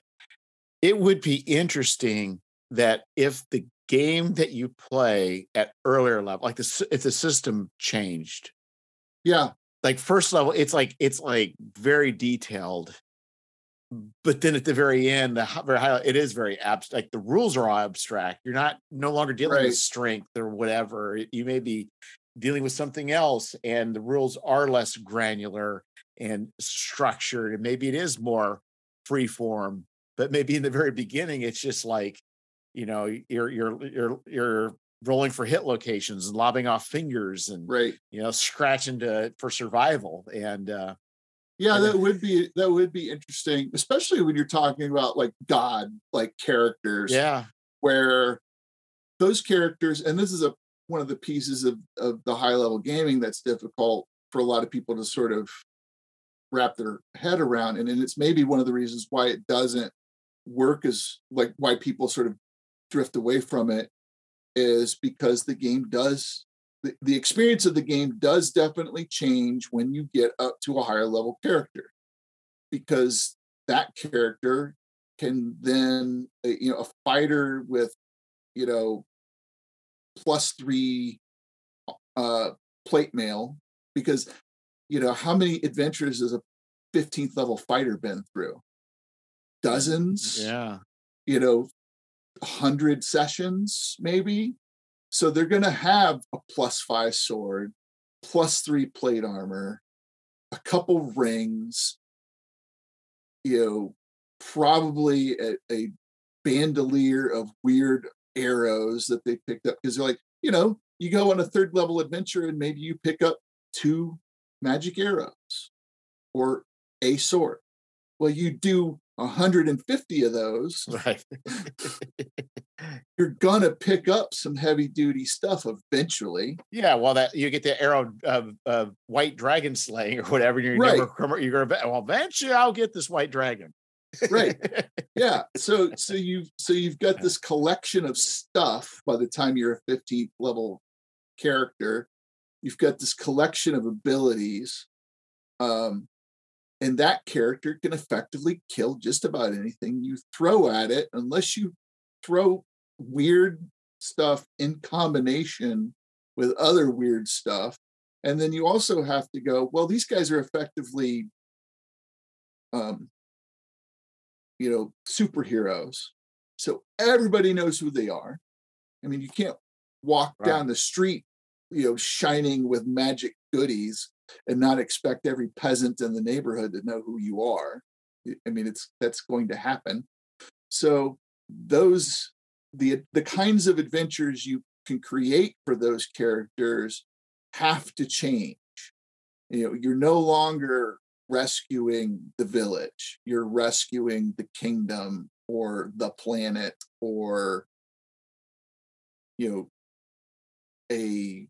it would be interesting that if the game that you play at earlier level, like the if the system changed, Yeah, like first level, it's like it's like very detailed, but then at the very end, the very high, it is very abstract. Like the rules are all abstract. You're not no longer dealing right. with strength or whatever. You may be dealing with something else, and the rules are less granular and structured. And maybe it is more free form. But maybe in the very beginning, it's just like, you know, you're you're you're you're rolling for hit locations and lobbing off fingers and right, you know, scratching to for survival. And uh yeah, that would be that would be interesting, especially when you're talking about like God like characters. Yeah. Where those characters, and this is a one of the pieces of, of the high level gaming that's difficult for a lot of people to sort of wrap their head around. And, and it's maybe one of the reasons why it doesn't work as like why people sort of drift away from it is because the game does the, the experience of the game does definitely change when you get up to a higher level character because that character can then uh, you know a fighter with you know plus three uh plate mail because you know how many adventures has a 15th level fighter been through? Dozens yeah. you know 100 sessions maybe? So they're going to have a plus five sword, plus three plate armor, a couple rings, you know, probably a, a bandolier of weird arrows that they picked up because they're like, you know, you go on a third level adventure and maybe you pick up two magic arrows or a sword. Well, you do 150 of those. Right. you're gonna pick up some heavy duty stuff eventually. Yeah, well, that you get the arrow of, of white dragon slaying or whatever. You're right. never you're gonna well eventually I'll get this white dragon. Right. Yeah. So so you've so you've got this collection of stuff by the time you're a 15th level character. You've got this collection of abilities. Um, and that character can effectively kill just about anything you throw at it unless you throw weird stuff in combination with other weird stuff. And then you also have to go, well, these guys are effectively, um, you know, superheroes. So everybody knows who they are. I mean, you can't walk right. down the street, you know, shining with magic goodies and not expect every peasant in the neighborhood to know who you are. I mean, it's that's going to happen. So those the the kinds of adventures you can create for those characters have to change you know you're no longer rescuing the village. You're rescuing the kingdom or the planet or you know a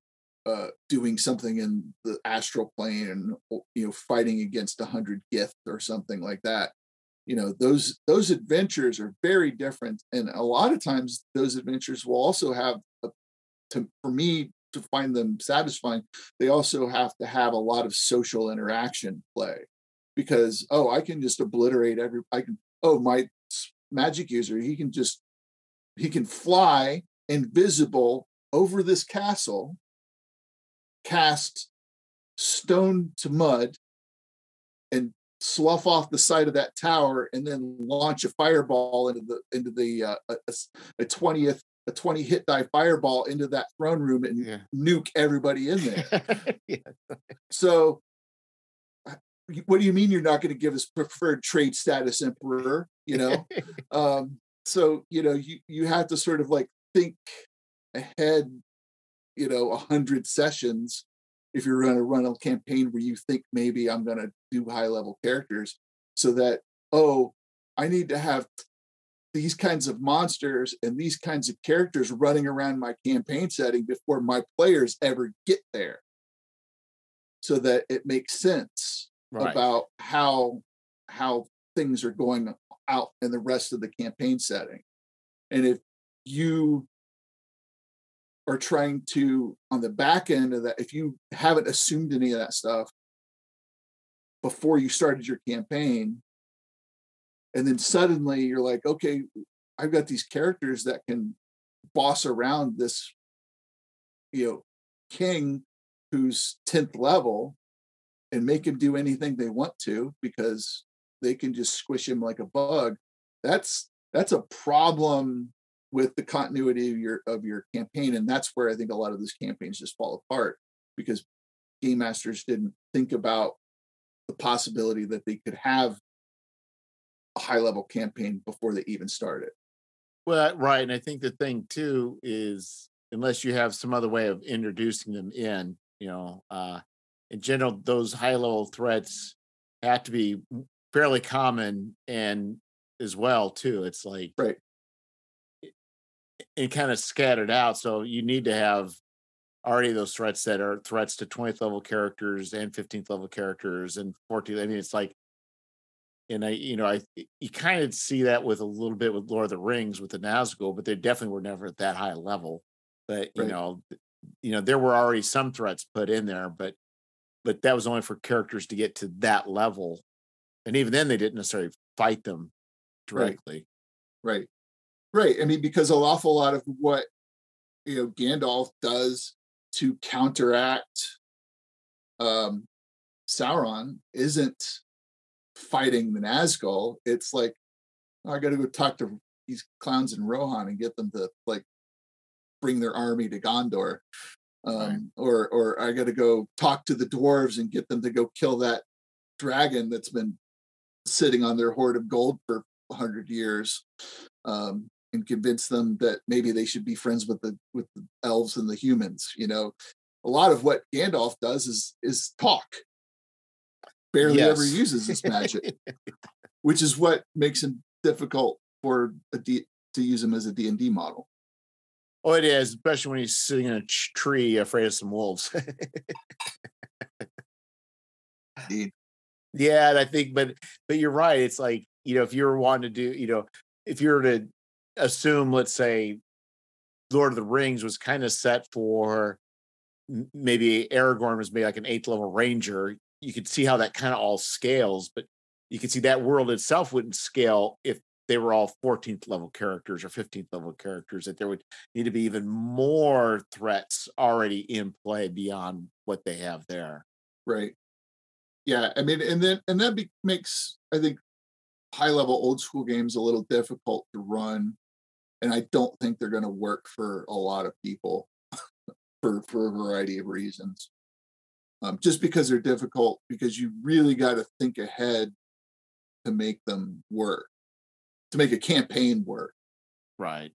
uh, doing something in the astral plane and you know fighting against a hundred gith or something like that. You know those those adventures are very different and a lot of times those adventures will also have a, to, for me to find them satisfying they also have to have a lot of social interaction play. Because oh i can just obliterate every i can oh my magic user he can just he can fly invisible over this castle cast stone to mud and slough off the side of that tower and then launch a fireball into the into the uh, a twentieth a, 20 hit die fireball into that throne room and yeah. nuke everybody in there. yeah. So uh, what do you mean you're not going to give us preferred trade status emperor, you know? um so, you know, you you have to sort of like think ahead, you know, a hundred sessions if you're going to run a campaign where you think maybe I'm going to do high level characters so that, oh, I need to have these kinds of monsters and these kinds of characters running around my campaign setting before my players ever get there so that it makes sense right. about how how things are going out in the rest of the campaign setting and if you are trying to on the back end of that if you haven't assumed any of that stuff before you started your campaign and then suddenly you're like okay i've got these characters that can boss around this you know king who's 10th level and make him do anything they want to because they can just squish him like a bug. That's that's a problem with the continuity of your of your campaign, and that's where I think a lot of those campaigns just fall apart because game masters didn't think about the possibility that they could have a high level campaign before they even started. Well, right, and I think the thing too is unless you have some other way of introducing them in, you know, uh, in general, those high level threats have to be fairly common and as well too. It's like right and kind of scattered out. So you need to have already those threats that are threats to 20th level characters and 15th level characters and 14th. I mean, it's like, and I, you know, I you kind of see that with a little bit with Lord of the Rings with the Nazgul, but they definitely were never at that high level. But you right. know, you know, there were already some threats put in there, but but that was only for characters to get to that level, and even then, they didn't necessarily fight them directly. Right. Right. I mean, because an awful lot of what you know Gandalf does to counteract um, Sauron isn't fighting the Nazgul. It's like oh, I got to go talk to these clowns in Rohan and get them to like bring their army to Gondor. Um, right. or or I got to go talk to the dwarves and get them to go kill that dragon that's been sitting on their hoard of gold for 100 years um, and convince them that maybe they should be friends with the with the elves and the humans you know a lot of what gandalf does is is talk barely yes. ever uses his magic which is what makes him difficult for a D, to use him as a d&d model oh it is especially when he's sitting in a tree afraid of some wolves Indeed. yeah and i think but but you're right it's like you know if you were wanting to do you know if you were to assume, let's say, Lord of the Rings was kind of set for maybe Aragorn was maybe like an eighth level ranger. You could see how that kind of all scales, but you could see that world itself wouldn't scale if they were all 14th level characters or 15th level characters, that there would need to be even more threats already in play beyond what they have there. Right. Yeah. I mean, and then, and that be, makes, I think, high level old school games a little difficult to run and I don't think they're going to work for a lot of people for for a variety of reasons. Um, just because they're difficult, because you really got to think ahead to make them work, to make a campaign work. Right,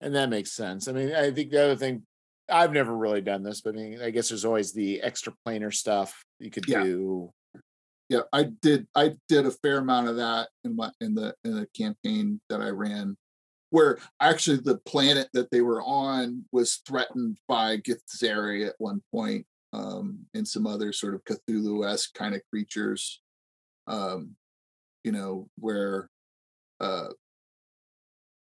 and that makes sense. I mean, I think the other thing I've never really done this, but I mean, I guess there's always the extra planar stuff you could yeah. do. Yeah, I did. I did a fair amount of that in my in the in the campaign that I ran where actually the planet that they were on was threatened by Githzerai at one point, um, and some other sort of Cthulhu-esque kind of creatures. Um, you know, where uh,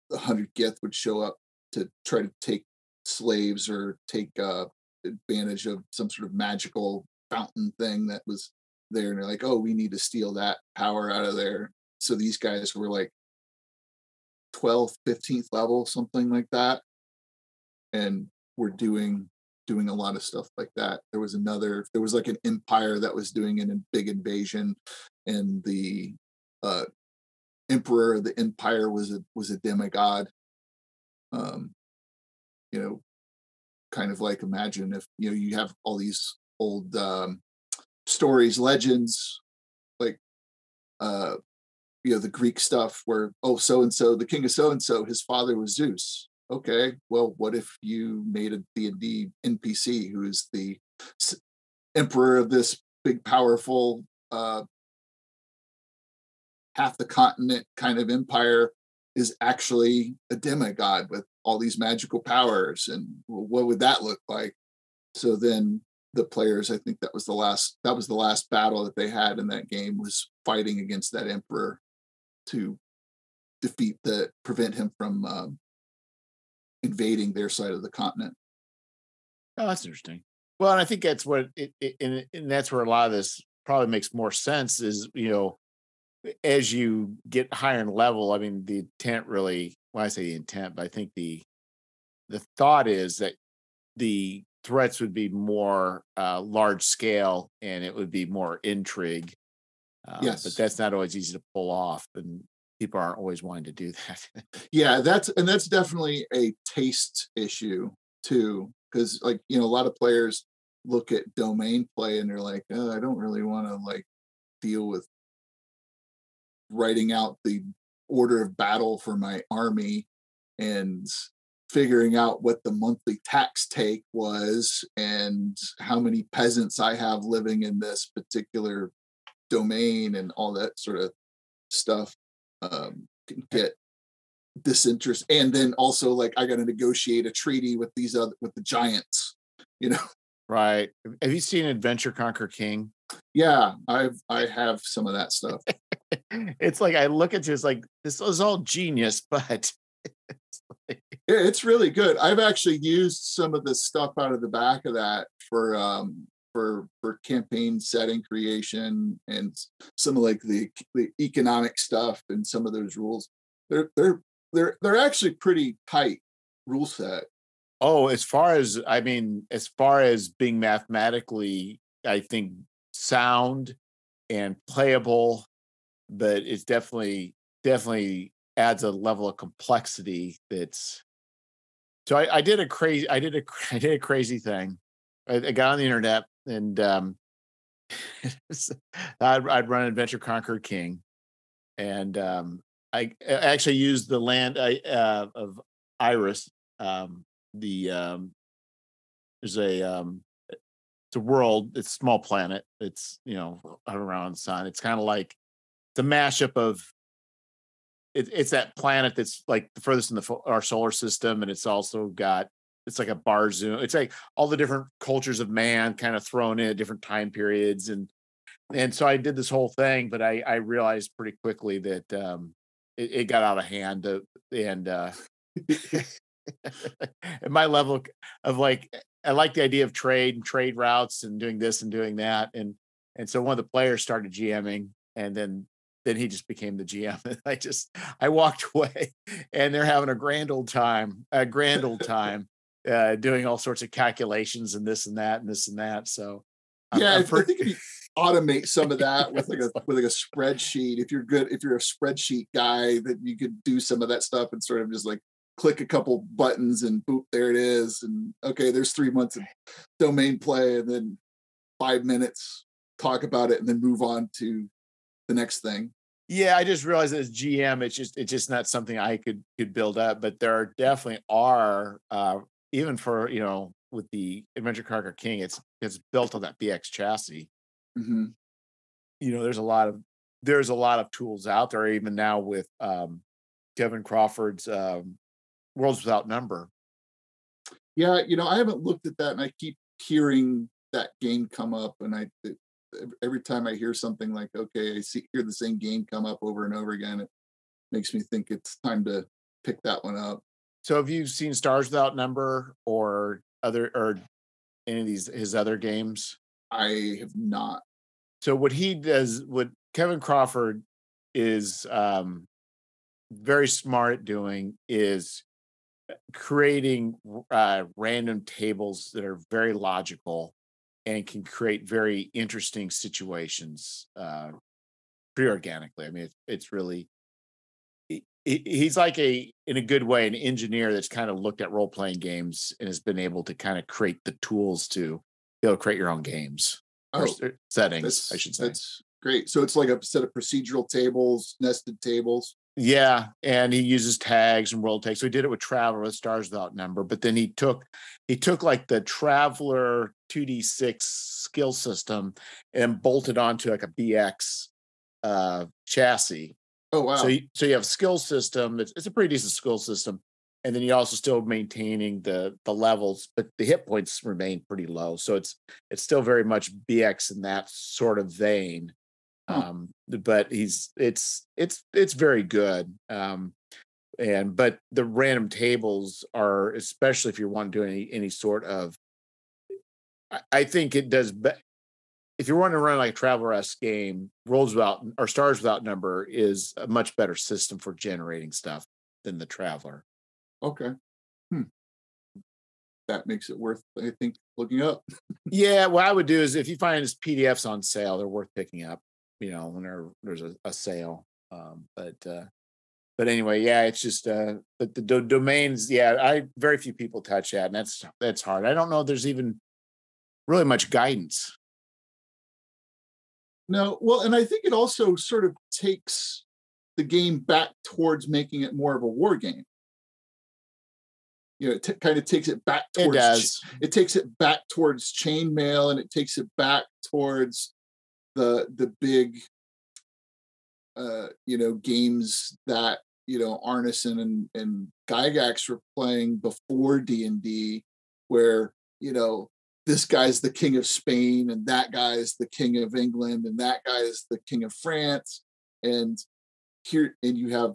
the hundred Gith would show up to try to take slaves or take uh, advantage of some sort of magical fountain thing that was there, and they're like, "Oh, we need to steal that power out of there." So these guys were like 12th 15th level something like that and we're doing doing a lot of stuff like that. There was another there was like an empire that was doing an, a big invasion and the uh emperor of the empire was a was a demigod. Um you know kind of like imagine if you know you have all these old um stories legends like uh you know the greek stuff where oh so and so the king of so and so his father was zeus okay well what if you made a d&d npc who's the emperor of this big powerful uh half the continent kind of empire is actually a demigod with all these magical powers and what would that look like? So then the players i think that was the last that was the last battle that they had in that game was fighting against that emperor to defeat the prevent him from um, invading their side of the continent. Oh, that's interesting. Well, and I think that's what, it, it, and, and that's where a lot of this probably makes more sense. Is you know, as you get higher in level, I mean, the intent really. When I say the intent, but I think the the thought is that the threats would be more uh, large scale and it would be more intrigue Uh, yes, but that's not always easy to pull off, and people aren't always wanting to do that. yeah, that's and that's definitely a taste issue too, because like you know a lot of players look at domain play and they're like, oh, I don't really want to like deal with writing out the order of battle for my army and figuring out what the monthly tax take was and how many peasants I have living in this particular domain and all that sort of stuff um, get this interest and then also like i got to negotiate a treaty with these other with the giants you know? Right. Have you seen Adventurer Conqueror King? Yeah i've i have some of that stuff. It's like i look at this like this is all genius but it's, like... yeah, it's really good. I've actually used some of the stuff out of the back of that for um for for campaign setting creation and some of like the the economic stuff and some of those rules. They're they're they're they're actually pretty tight rule set. Oh as far as i mean as far as being mathematically i think sound and playable but it's definitely definitely adds a level of complexity that's so I, I did a crazy i did a i did a crazy thing. I, I got on the internet and um, I'd, I'd, run Adventurer Conqueror King, and um, I, actually used the land I, uh, of Iris. Um, the um, there's a um, it's a world. It's a small planet. It's you know around the sun. It's kind of like the mashup of it, it's that planet that's like the furthest in the our solar system, and it's also got it's like a Barsoom. It's like all the different cultures of man kind of thrown in at different time periods, and and so I did this whole thing, but I I realized pretty quickly that um, it, it got out of hand, uh, and uh, at my level of like I like the idea of trade and trade routes and doing this and doing that, and and so one of the players started GMing, and then then he just became the GM. And I just I walked away, and they're having a grand old time, a grand old time uh, doing all sorts of calculations and this and that and this and that. So yeah, i think if you automate some of that with like a with like a spreadsheet, if you're good, if you're a spreadsheet guy, that you could do some of that stuff and sort of just like click a couple buttons and boop, there it is. And okay, there's three months of domain play, and then five minutes talk about it, and then move on to the next thing. Yeah, I just realized as GM, it's just it's just not something I could could build up. But there are definitely are uh, even for you know with the Adventurer Conqueror King, it's it's built on that BX chassis. Mm-hmm. You know, there's a lot of there's a lot of tools out there, even now with um, Kevin Crawford's um, Worlds Without Number. Yeah, you know, I haven't looked at that, and I keep hearing that game come up, and I every time I hear something like, okay, I see hear the same game come up over and over again, it makes me think it's time to pick that one up. So have you seen Stars Without Number or other or any of these his other games? I have not. So what he does, what Kevin Crawford is um, very smart at doing is uh, creating uh, random tables that are very logical and can create very interesting situations uh, pretty organically. I mean, it's, it's really he's like a in a good way an engineer that's kind of looked at role playing games and has been able to kind of create the tools to be able to create your own games oh, or settings i should say. that's great. So it's like a set of procedural tables nested tables? Yeah and he uses tags and world tags. So he did it with Traveller with stars without number but then he took he took like the Traveller 2d6 skill system and bolted onto like a bx uh chassis Oh wow! So you, so you have a skill system. It's, it's a pretty decent skill system, and then you also still maintaining the the levels, but the hit points remain pretty low. So it's it's still very much BX in that sort of vein. Huh. Um, but he's it's it's it's very good. Um, and but the random tables are especially if you want to do any any sort of I, I think it does be, if you want to run like a Traveller s game, rolls without or stars without number is a much better system for generating stuff than the Traveller. Okay. Hmm. That makes it worth, I think, looking up. yeah, what I would do is if you find his PDFs on sale, they're worth picking up. you know, when there, there's a, a sale. Um, but uh, but anyway, yeah, it's just uh, but the do- domains, yeah, I very few people touch that, and that's that's hard. I don't know if there's even really much guidance. No, well, and I think it also sort of takes the game back towards making it more of a war game. You know, it t- kind of takes it back towards it does. it takes it back towards chainmail and it takes it back towards the the big uh you know games that you know Arneson and and Gygax were playing before D&D where you know this guy's the king of Spain and that guy is the king of England and that guy is the king of France and here and you have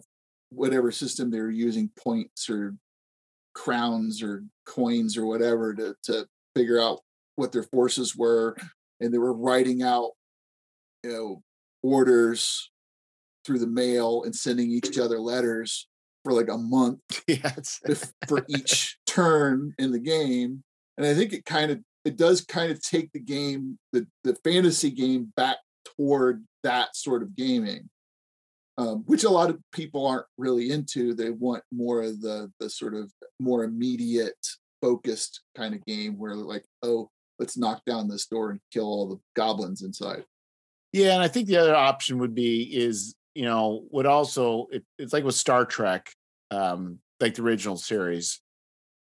whatever system they're using points or crowns or coins or whatever to to figure out what their forces were and they were writing out you know orders through the mail and sending each other letters for like a month yes. for each turn in the game and i think it kind of it does kind of take the game the the fantasy game back toward that sort of gaming um, which a lot of people aren't really into they want more of the the sort of more immediate focused kind of game where like oh let's knock down this door and kill all the goblins inside Yeah, and I think the other option would be is you know would also it, it's like with Star Trek, um, like the original series.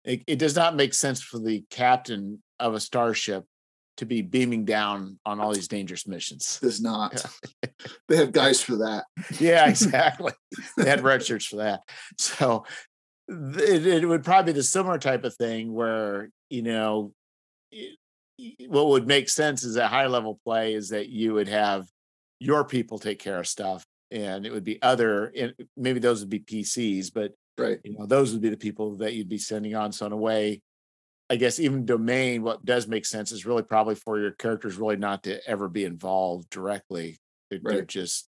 It, it does not make sense for the captain of a starship to be beaming down on all these dangerous missions. does not they have guys for that Yeah, exactly. they had red shirts for that. So it, it would probably be the similar type of thing where you know it- it- what would make sense is that high level play is that you would have your people take care of stuff and it would be other and maybe those would be pcs but right you know those would be the people that you'd be sending on so in a way i guess even domain what does make sense is really probably for your characters really not to ever be involved directly. They're, they're just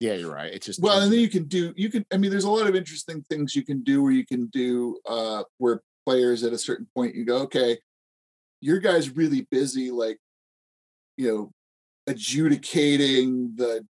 yeah you're right it's just well and then you can do you can i mean there's a lot of interesting things you can do where you can do uh where players at a certain point you go okay your guy's really busy like you know adjudicating the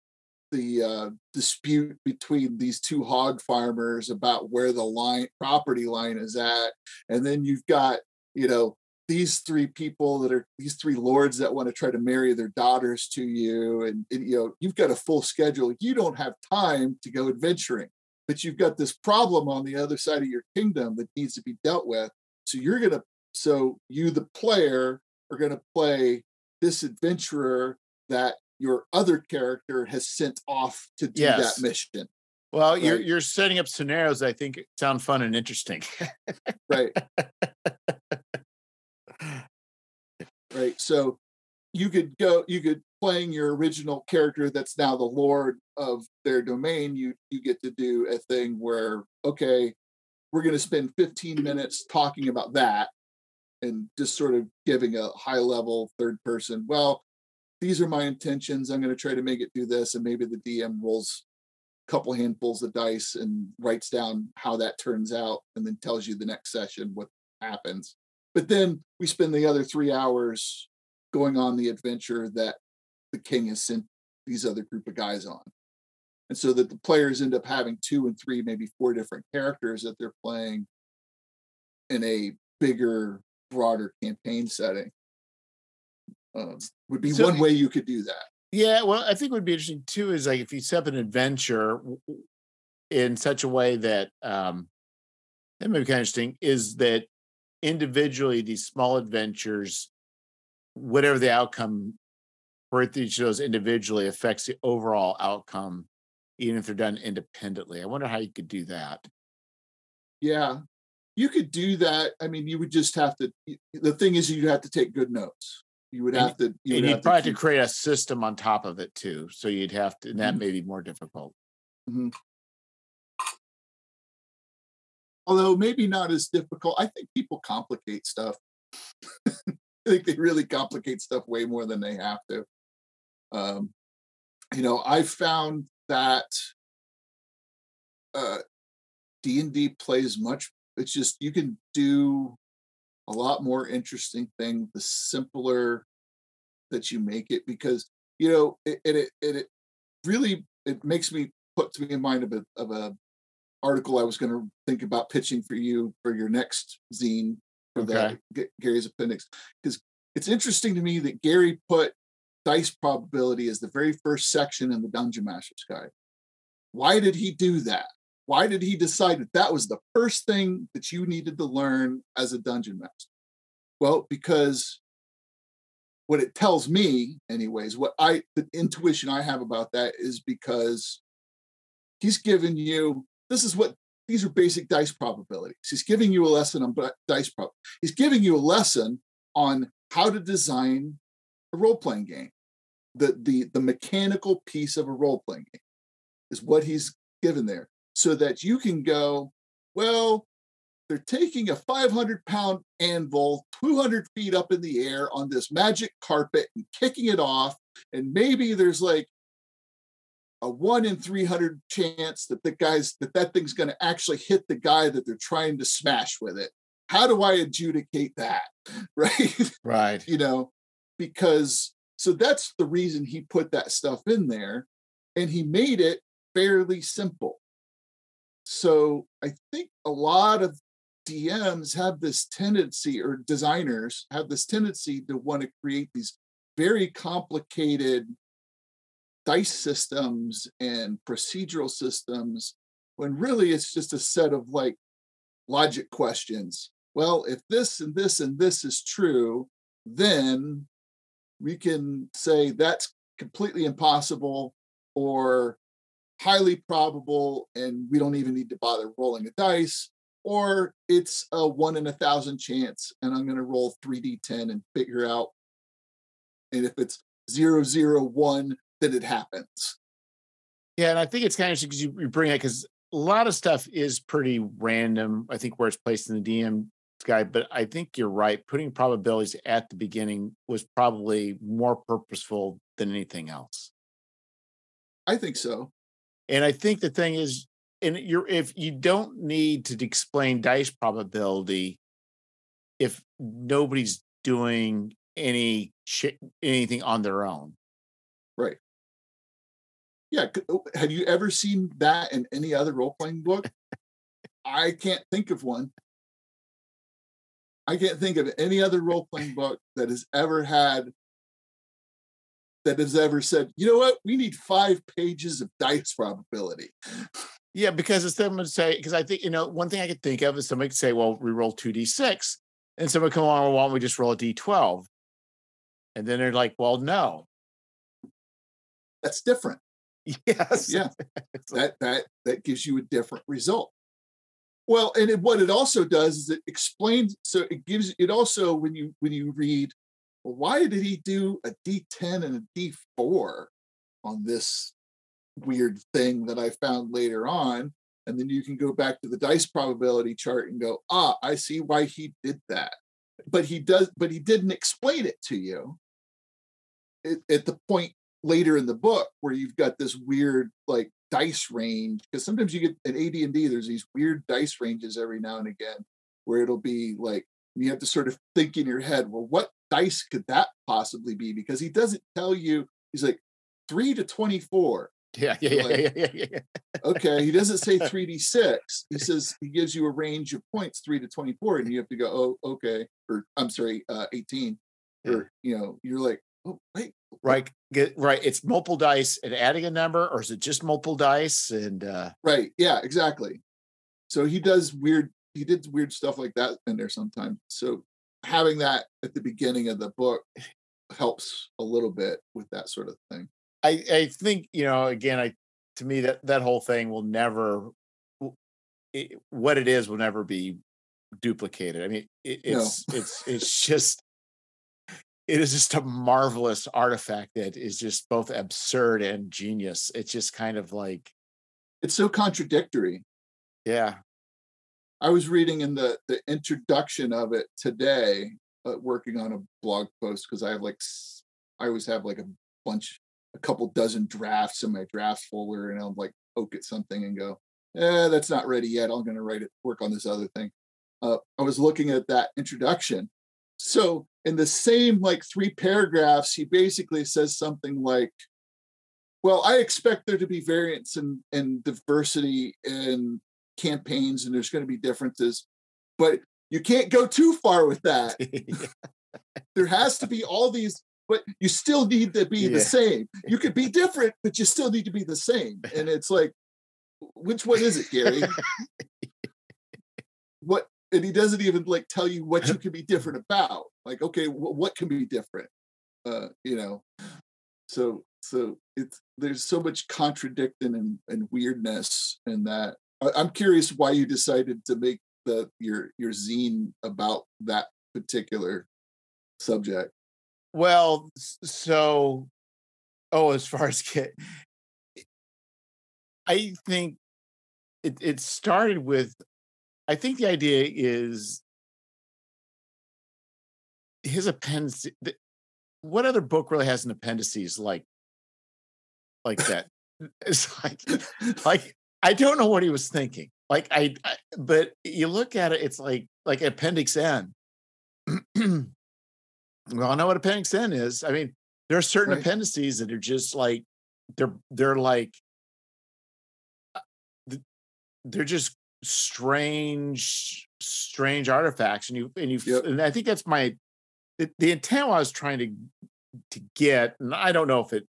the uh dispute between these two hog farmers about where the line property line is at. And then you've got you know these three people that are these three lords that want to try to marry their daughters to you. And, and, you know you've got a full schedule. You don't have time to go adventuring but you've got this problem on the other side of your kingdom that needs to be dealt with. So you're going to so you the player are going to play this adventurer that your other character has sent off to do Yes. that mission. Well you're you're setting up scenarios i think sound fun and interesting. Right. Right so you could go you could playing your original character that's now the lord of their domain you you get to do a thing where okay we're going to spend 15 minutes talking about that and just sort of giving a high level third person well these are my intentions i'm going to try to make it do this and maybe the dm rolls a couple handfuls of dice and writes down how that turns out and then tells you the next session what happens but then we spend the other three hours going on the adventure that the king has sent these other group of guys on. And so that the players end up having two and three, maybe four different characters that they're playing in a bigger, broader campaign setting. Um, would be So- one way you could do that. Yeah, well, I think would be interesting too is like if you set up an adventure in such a way that um that may be kind of interesting is that individually these small adventures, whatever the outcome for each of those individually affects the overall outcome, even if they're done independently. I wonder how you could do that. Yeah, you could do that. I mean, you would just have to. The thing is, you'd have to take good notes. You would And- have to. You and would you'd have probably to keep- create a system on top of it too. So you'd have to, and that Mhm. may be more difficult. although maybe not as difficult. I think people complicate stuff. I think they really complicate stuff way more than they have to. Um, you know, I found that uh, D and D plays much. It's just you can do a lot more interesting thing the simpler that you make it because you know, it it, it, it really it makes me puts me in mind of a of a article I was going to think about pitching for you for your next zine for okay. the Gary's appendix because it's interesting to me that Gary put dice probability as the very first section in the Dungeon Master's Guide. Why did he do that? Why did he decide that that was the first thing that you needed to learn as a dungeon master? Well, because what it tells me, anyways, what I the intuition I have about that is because he's given you this is what these are basic dice probabilities. He's giving you a lesson on dice prob. He's giving you a lesson on how to design a role playing game. The the the mechanical piece of a role playing game is what he's given there, so that you can go, well, they're taking a 500 pound anvil 200 feet up in the air on this magic carpet and kicking it off and maybe there's like a one in 300 chance that the guys that that thing's going to actually hit the guy that they're trying to smash with it. How do i adjudicate that? Right? Right. You know because so that's the reason he put that stuff in there and he made it fairly simple so i think a lot of dms have this tendency or designers have this tendency to want to create these very complicated dice systems and procedural systems when really it's just a set of like logic questions. Well, if this and this and this is true, then we can say that's completely impossible or highly probable, and we don't even need to bother rolling a dice, or it's a one in a thousand chance, and I'm going to roll 3d10 and figure out. And if it's zero, zero, one, that it happens. Yeah, and I think it's kind of interesting because you, you bring it because a lot of stuff is pretty random. I think where it's placed in the DM guide, but I think you're right. Putting probabilities at the beginning was probably more purposeful than anything else. I think so. And I think the thing is, and you're if you don't need to explain dice probability if nobody's doing any anything on their own. Right. Yeah. Oh, have you ever seen that in any other role playing book? I can't think of one. I can't think of any other role playing book that has ever had that has ever said, you know what, we need five pages of dice probability. Yeah, because it's them to say, because I think, you know, one thing I could think of is somebody could say, well, we roll 2d6. And someone come along, well, why don't we just roll a d12? And then they're like, well, no. That's different. Yes. Yeah. that that that gives you a different result. Well, and it, what it also does is it explains. So it gives it also when you when you read, why did he do a D10 and a D4 on this weird thing that I found later on? And then you can go back to the dice probability chart and go, ah, I see why he did that. But he does, but he didn't explain it to you at the point later in the book where you've got this weird like dice range because sometimes you get at AD&D there's these weird dice ranges every now and again where it'll be like you have to sort of think in your head well what dice could that possibly be? Because he doesn't tell you he's like 3 to 24 yeah yeah yeah, like, yeah, yeah, yeah, okay he doesn't say 3d6 he says he gives you a range of points 3 to 24 and you have to go oh okay or i'm sorry uh 18 or you know you're like oh wait right get right it's multiple dice and adding a number or is it just multiple dice and uh right yeah exactly. So he does weird he did weird stuff like that in there sometimes. So having that at the beginning of the book helps a little bit with that sort of thing i i think you know again i to me that that whole thing will never it, what it is will never be duplicated i mean it, it's no. it's it's just it is just a marvelous artifact that is just both absurd and genius. It's just kind of like it's so contradictory. Yeah. I was reading in the the introduction of it today, uh, working on a blog post because I have like I always have like a bunch, a couple dozen drafts in my drafts folder, and I'll like poke at something and go, "Eh, that's not ready yet. I'm going to write it, work on this other thing." Uh, I was looking at that introduction, so in the same like three paragraphs, he basically says something like, well, I expect there to be variance and and diversity in campaigns, and there's going to be differences, but you can't go too far with that. there has to be all these, but you still need to be yeah. the same. You could be different, but you still need to be the same. And it's like, which one is it, Gary? what? And he doesn't even like tell you what you can be different about. Like, okay, what can be different? Uh, you know, so so it's there's so much contradicting and, and weirdness in that. I'm curious why you decided to make the your your zine about that particular subject. Well, so oh, as far as get, I think it it started with. I think the idea is his appendices. What other book really has an appendices like like that? it's like like I don't know what he was thinking. Like I, I but you look at it, it's like like Appendix N. well, I know what Appendix N is. I mean, there are certain right. appendices that are just like they're they're like uh, they're just strange strange artifacts and you and you yep. and i think that's my the, the intent i was trying to to get and i don't know if it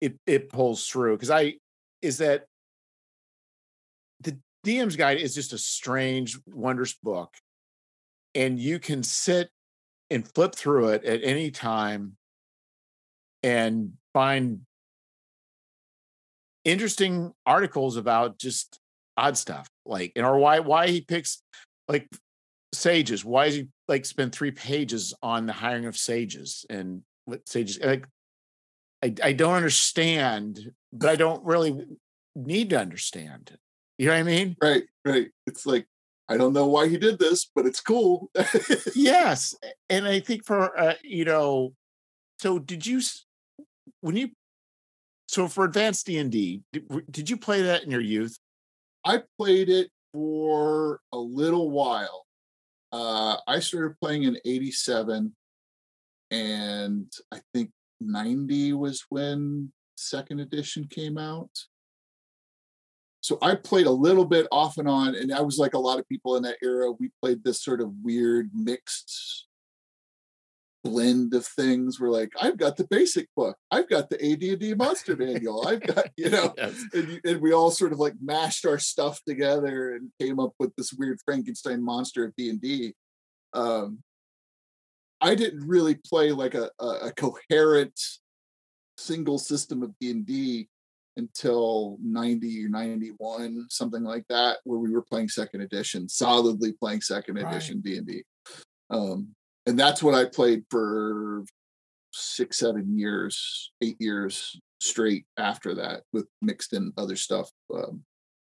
it it pulls through because i is that DM's Guide is just a strange, wondrous book. And you can sit and flip through it at any time and find interesting articles about just odd stuff like and or why why he picks like sages why does he like spend three pages on the hiring of sages and what sages like I, I don't understand but i don't really need to understand you know what I mean? Right, right. It's like I don't know why he did this, but it's cool. yes, and I think for uh, you know, so did you when you so for advanced D and D, did you play that in your youth? I played it for a little while. Uh, I started playing in '87, and I think '90 was when second edition came out so I played a little bit off and on, and I was like a lot of people in that era. We played this sort of weird mixed blend of things. We're like, I've got the basic book, I've got the AD&D monster manual, I've got you know, yes. and, and, we all sort of like mashed our stuff together and came up with this weird Frankenstein monster of D and D. Um, I didn't really play like a, a, a coherent single system of D and D until 90 or 91 something like that where we were playing second edition solidly playing second edition d&d um, and that's what i played for six seven years eight years straight after that with mixed in other stuff um,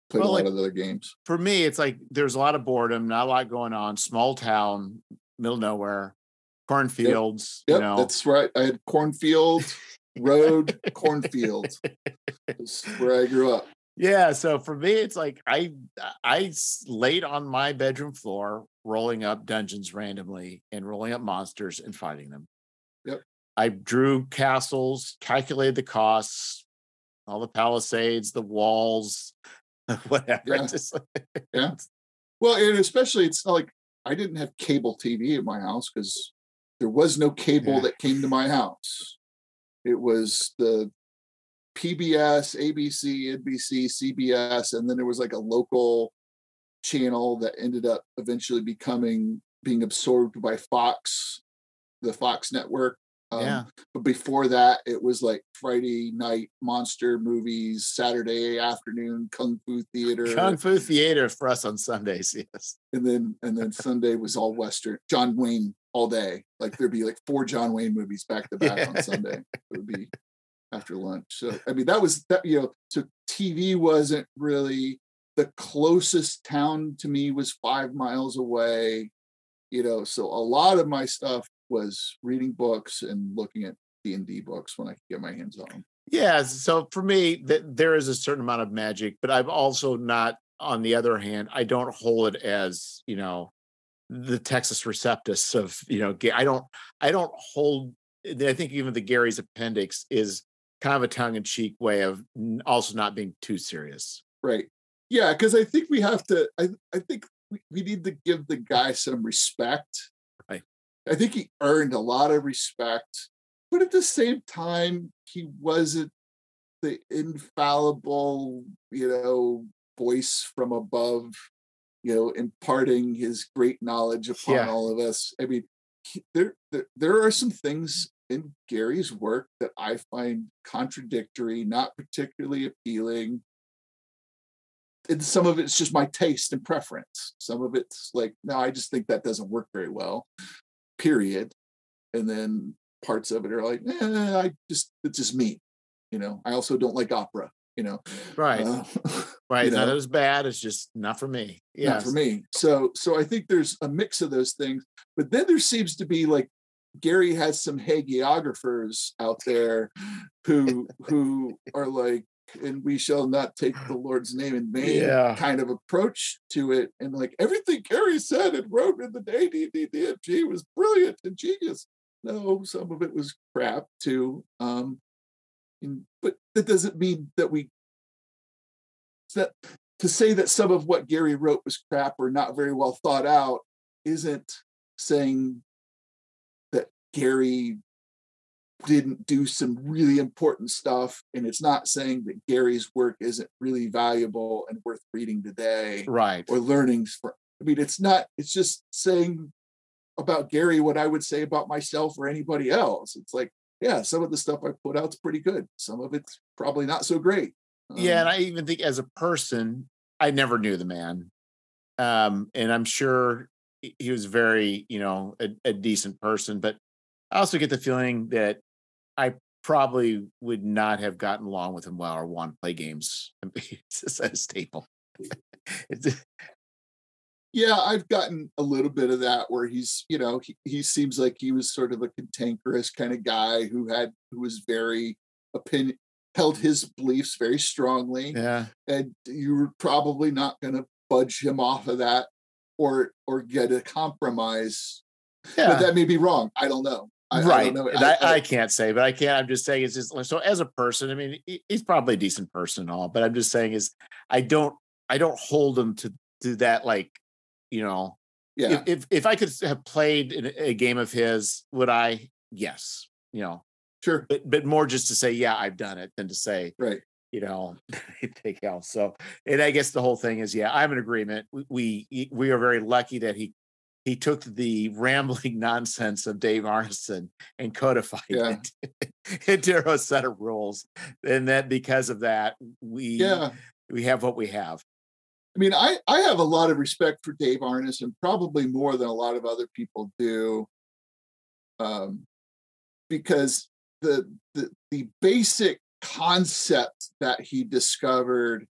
played well, a lot like, of other games. for me it's like there's a lot of boredom not a lot going on small town middle nowhere cornfields yep, yep, you know? that's right i had cornfields road cornfield where I grew up. Yeah, so for me, it's like I I laid on my bedroom floor, rolling up dungeons randomly and rolling up monsters and fighting them. Yep. I drew castles, calculated the costs, all the palisades, the walls, whatever. Yeah. Yeah. Well, and especially it's not like I didn't have cable TV at my house because there was no cable yeah. that came to my house. It was the PBS, ABC, NBC, CBS, and then there was like a local channel that ended up eventually becoming being absorbed by Fox, the Fox network. Um, yeah. But before that, it was like Friday night monster movies, Saturday afternoon kung fu theater. Kung fu theater for us on Sundays, yes. And then and then Sunday was all Western. John Wayne all day. Like there'd be like four John Wayne movies back to back yeah. on Sunday. It would be after lunch. So I mean that was that you know so TV wasn't really the closest town to me was five miles away. You know, so a lot of my stuff was reading books and looking at D and D books when I could get my hands on them. Yeah, so for me, that there is a certain amount of magic, but I'm also not. On the other hand, I don't hold it as you know the Textus Receptus of you know I don't I don't hold I think even the Gary's appendix is kind of a tongue-in-cheek way of also not being too serious. Right. Yeah, because I think we have to I I think we, we need to give the guy some respect. Right. I think he earned a lot of respect, but at the same time, he wasn't the infallible, you know, voice from above, you know, imparting his great knowledge upon yeah. all of us. I mean, he, there, there there are some things in Gary's work that I find contradictory, not particularly appealing. And some of it's just my taste and preference. Some of it's like, no, I just think that doesn't work very well. Period. And then parts of it are like, eh, I just it's just me. You know, I also don't like opera. You know, right, uh, right. You know, not as bad. It's just not for me. Yeah, not for me. So, so I think there's a mix of those things. But then there seems to be like Gary has some hagiographers out there who who are like, and we shall not take the Lord's name in vain yeah. kind of approach to it. And like everything Gary said and wrote in the day ADDDFG was brilliant and genius. No, some of it was crap too. Um, but that doesn't mean that we that to say that some of what Gary wrote was crap or not very well thought out isn't saying that Gary didn't do some really important stuff and it's not saying that gary's work isn't really valuable and worth reading today right. or learnings for i mean it's not it's just saying about gary what i would say about myself or anybody else. It's like yeah some of the stuff i put out's pretty good some of it's probably not so great um, yeah and um, i even think as a person i never knew the man um and i'm sure he was very you know a, a decent person but I also get the feeling that I probably would not have gotten along with him well or want to play games. it's a staple. yeah, I've gotten a little bit of that where he's, you know, he, he seems like he was sort of a cantankerous kind of guy who had who was very opinion held his beliefs very strongly. Yeah. And you were probably not gonna budge him off of that or or get a compromise. Yeah. But that may be wrong. I don't know. I, right. I, I, I, I, can't say, but I can't. I'm just saying it's just so as a person. I mean, he's probably a decent person and all, but I'm just saying is I don't I don't hold him to to that like you know. Yeah. If if, if I could have played a game of his, would I? Yes. You know. Sure. But but more just to say, yeah, I've done it, than to say, right. You know, take else. So, and I guess the whole thing is, yeah, I'm in agreement. We we, we are very lucky that he he took the rambling nonsense of Dave Arneson and codified yeah. it into a set of rules. And that because of that, we yeah. we have what we have. I mean, I, I have a lot of respect for Dave Arneson, probably more than a lot of other people do. Um, because the, the the basic concept that he discovered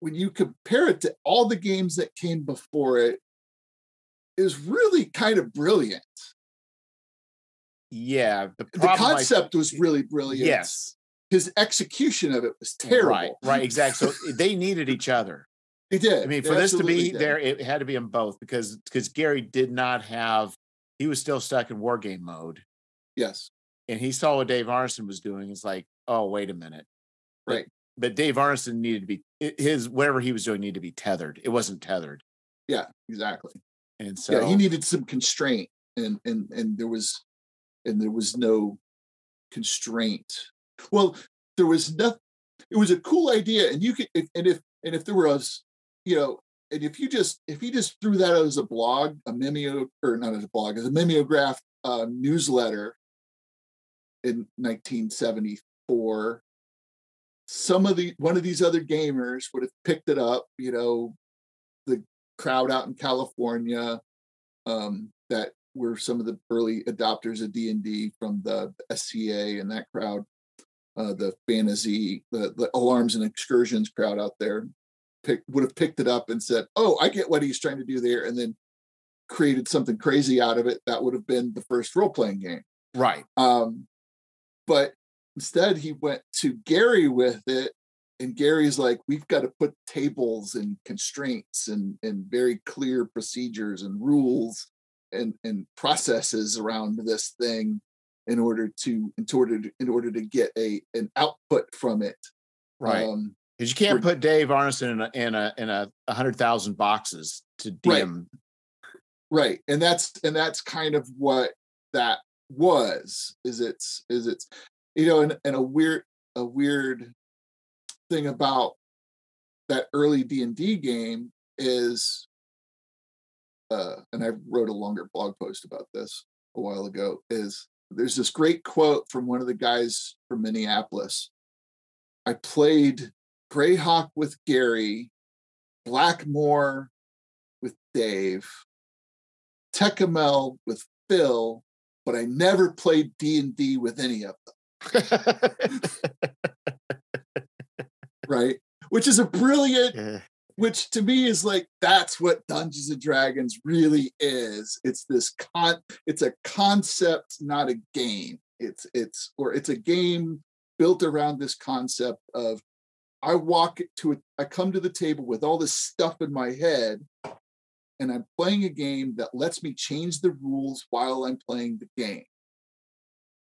when you compare it to all the games that came before it, is really kind of brilliant. Yeah, the, the concept I, was really brilliant. Yes, his execution of it was terrible. Right, right, exactly. So they needed each other. They did. I mean, for this to be did. there, it had to be in both because because Gary did not have. He was still stuck in war game mode. Yes, and he saw what Dave Arneson was doing. It's like, oh, wait a minute. Right but Dave Arneson needed to be his whatever he was doing needed to be tethered. It wasn't tethered. Yeah, exactly. And so yeah, he needed some constraint, and and and there was, and there was no constraint. Well, there was nothing. It was a cool idea, and you could, if, and if and if there was, you know, and if you just if you just threw that out as a blog, a mimeo or not as a blog, as a mimeograph uh, newsletter in 1974 some of the one of these other gamers would have picked it up you know the crowd out in california um, that were some of the early adopters of d&d from the sca and that crowd uh, the fantasy the, the Alarums and Excursions crowd out there pick, would have picked it up and said oh i get what he's trying to do there and then created something crazy out of it that would have been the first role-playing game. Right. Um, but Instead, he went to Gary with it and Gary's like, we've got to put tables and constraints and and very clear procedures and rules and and processes around this thing in order to in order to, in order to get a an output from it. Right. Um, because you can't put Dave Arneson in a in a in a, hundred thousand boxes to DM. Right. right. And that's and that's kind of what that was. Is it's is it's you know, and, and a weird a weird thing about that early D and D game is uh, and I wrote a longer blog post about this a while ago, is there's this great quote from one of the guys from Minneapolis. I played Greyhawk with Gary, Blackmoor with Dave, Tékumel with Phil, but I never played D and D with any of them. right? Which is a brilliant which to me is like that's what Dungeons and Dragons really is. It's this con it's a concept, not a game. It's it's or it's a game built around this concept of I walk to a, I come to the table with all this stuff in my head and I'm playing a game that lets me change the rules while I'm playing the game,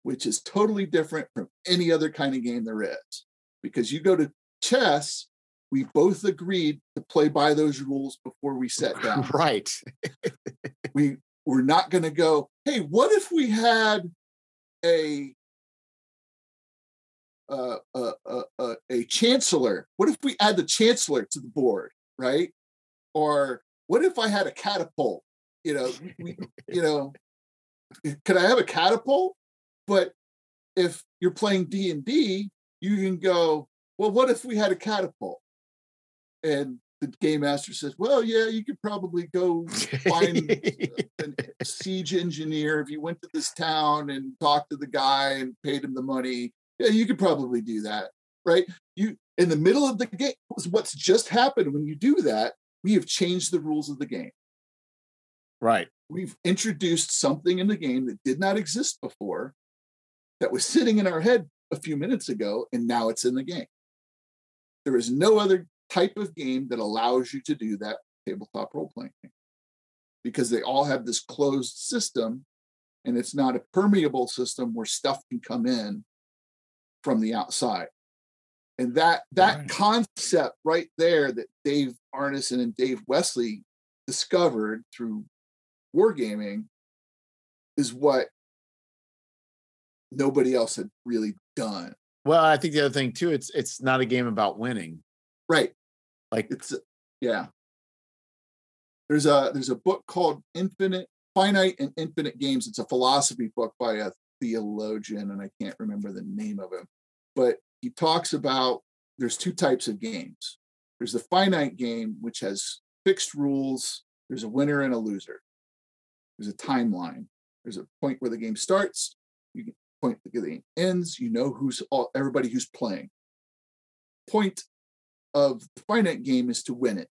which is totally different from any other kind of game there is. Because you go to chess, we both agreed to play by those rules before we sat down. Right. we were not going to go, hey, what if we had a uh, uh, uh, uh, a chancellor? What if we add the chancellor to the board, right? Or what if I had a catapult? You know, we, you know, could I have a catapult? But if you're playing D and D, you can go, well, what if we had a catapult? And the game master says, "Well, yeah, you could probably go find a siege engineer if you went to this town and talked to the guy and paid him the money. Yeah, you could probably do that, right? You in the middle of the game. What's just happened when you do that? We have changed the rules of the game. Right. We've introduced something in the game that did not exist before, that was sitting in our head a few minutes ago, and now it's in the game. There is no other type of game that allows you to do that tabletop role playing because they all have this closed system and it's not a permeable system where stuff can come in from the outside. And that that right. concept right there that dave arneson and dave Wesely discovered through wargaming is what nobody else had really done. Well i think the other thing too it's it's not a game about winning. Right like it's yeah. There's a there's a book called Infinite Finite and Infinite Games. It's a philosophy book by a theologian, and I can't remember the name of him. But he talks about there's two types of games. There's the finite game, which has fixed rules. There's a winner and a loser. There's a timeline. There's a point where the game starts. You can point the game ends. You know who's all everybody who's playing. Point of the finite game is to win it.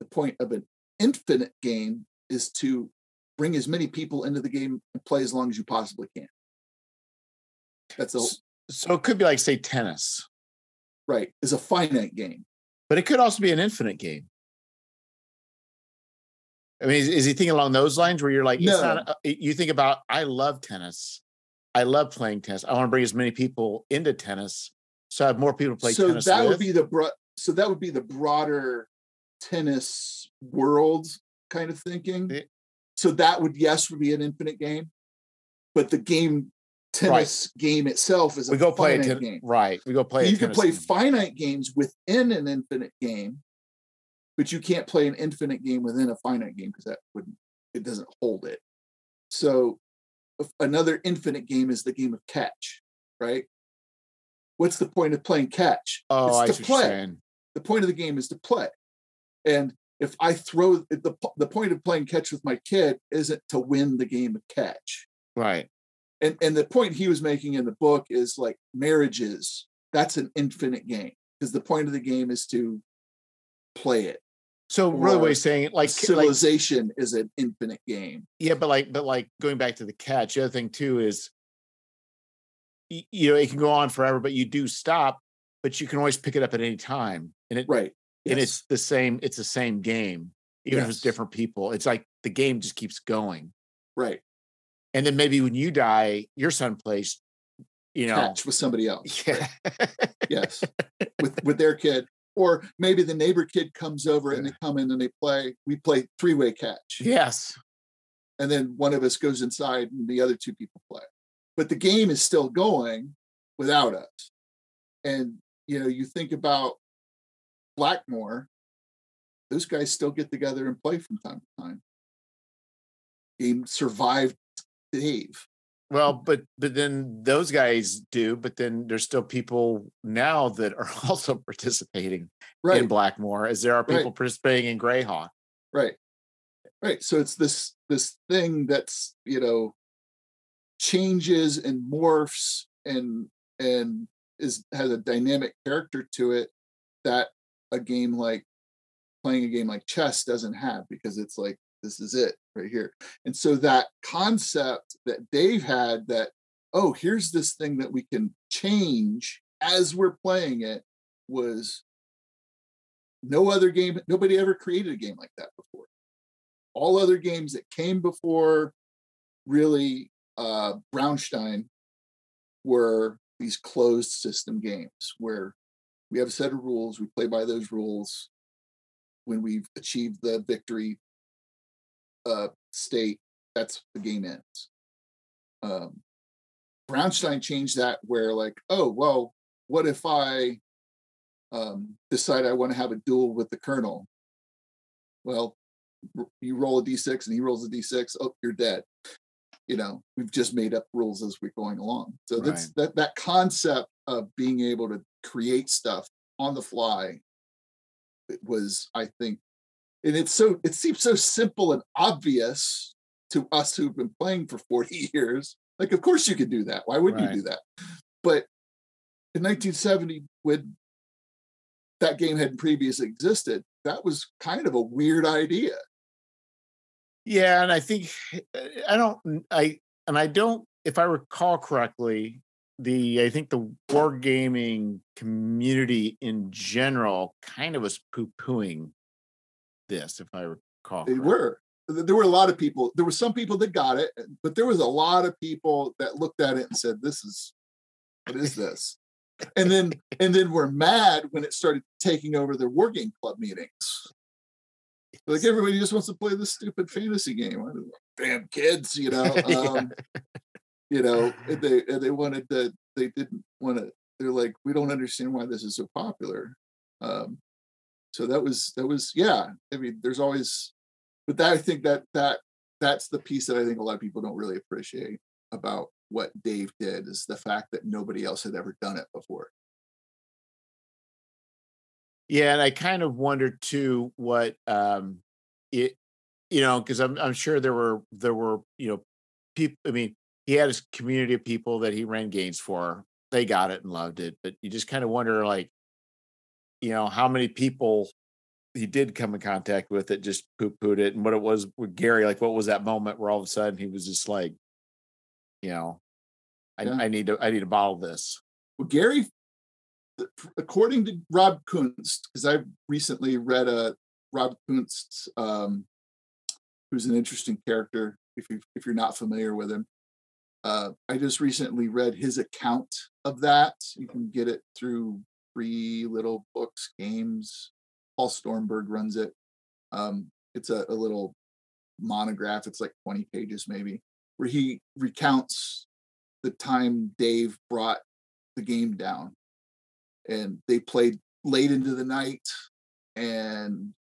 The point of an infinite game is to bring as many people into the game and play as long as you possibly can. That's a so it could be like say tennis. Right, is a finite game. But it could also be an infinite game. I mean, is, is he thinking along those lines where you're like, no. Not, you think about, I love tennis. I love playing tennis. I want to bring as many people into tennis so have more people play so tennis. that with. would be the bro- so that would be the broader tennis world kind of thinking. It, so that would yes would be an infinite game, but the game tennis right. game itself is a we go play a ten- game. Right, we go play. You can play game. finite games within an infinite game, but you can't play an infinite game within a finite game because that wouldn't it doesn't hold it. So another infinite game is the game of catch, right? What's the point of playing catch? Oh, it's I to play. The point of the game is to play. And if I throw the the point of playing catch with my kid isn't to win the game of catch. Right. And and the point he was making in the book is like marriages, that's an infinite game because the point of the game is to play it. So really what he's saying like civilization like, is an infinite game. Yeah, but like but like going back to the catch, the other thing too is you know it can go on forever but you do stop but you can always pick it up at any time, and it right, and it's the same. It's the same game, even if it's different people. It's like the game just keeps going, right. and then maybe when you die, your son plays. You know, Catch with somebody else. yeah, yes with with their kid or maybe the neighbor kid comes over and they come in and they play we play three-way catch yes, and then one of us goes inside and the other two people play but the game is still going without us. And you know you think about Blackmoor those guys still get together and play from time to time. Game survived dave. Well, but but then those guys do, but then there's still people now that are also participating right. In Blackmoor, as there are people Right. participating in Greyhawk. right. Right. So it's this this thing that's you know changes and morphs and and is has a dynamic character to it that a game like playing a game like chess doesn't have because it's like this is it right here. And so that concept that dave had that oh here's this thing that we can change as we're playing it was no other game nobody ever created a game like that before. All other games that came before really uh Braunstein were these closed system games where we have a set of rules we play by those rules. When we've achieved the victory uh state that's the game ends. Um Braunstein changed that where like oh well what if i um decide i want to have a duel with the colonel? Well you roll a d6 and he rolls a d6 oh you're dead you know we've just made up rules as we're going along. So that's that that concept of being able to create stuff on the fly it was i think and it's so it seems so simple and obvious to us who've been playing for 40 years. Like of course you could do that. Why wouldn't Right. you do that? But in 1970 when that game hadn't previously existed that was kind of a weird idea Yeah, and I think eh, I don't I and I don't if I recall correctly, the I think the wargaming community in general kind of was poo-pooing this, if I recall. They correctly. were. There were a lot of people. There were some people that got it, eh, but there was a lot of people that looked at it and said, "This is what is this?" and then and then were mad when it started taking over their war game club meetings. Like everybody just wants to play this stupid fantasy game. Damn kids, you know. Yeah. Um, You know, and they and they wanted to. They didn't want to. They're like, we don't understand why this is so popular. Um, so that was that was yeah. I mean, there's always, but that I think that that that's the piece that I think a lot of people don't really appreciate about what Dave did is the fact that nobody else had ever done it before. Yeah, and I kind of wondered too what um it you know, because I'm I'm sure there were there were, you know, people I mean, he had his community of people that he ran games for. They got it and loved it, but you just kind of wonder like, you know, how many people he did come in contact with it, just poo-pooed it, and what it was with Gary, like what was that moment where all of a sudden he was just like, you know, I, Yeah. I need to I need to bottle this. Well, Gary, according to Rob Kuntz, because I've recently read a Rob Kuntz, um, who's an interesting character. If you if you're not familiar with him, uh, I just recently read his account of that. You can get it through free little books, games. Paul Stormberg runs it. Um, it's a, a little monograph. It's like 20 pages maybe, where he recounts the time Dave brought the game down and they played late into the night and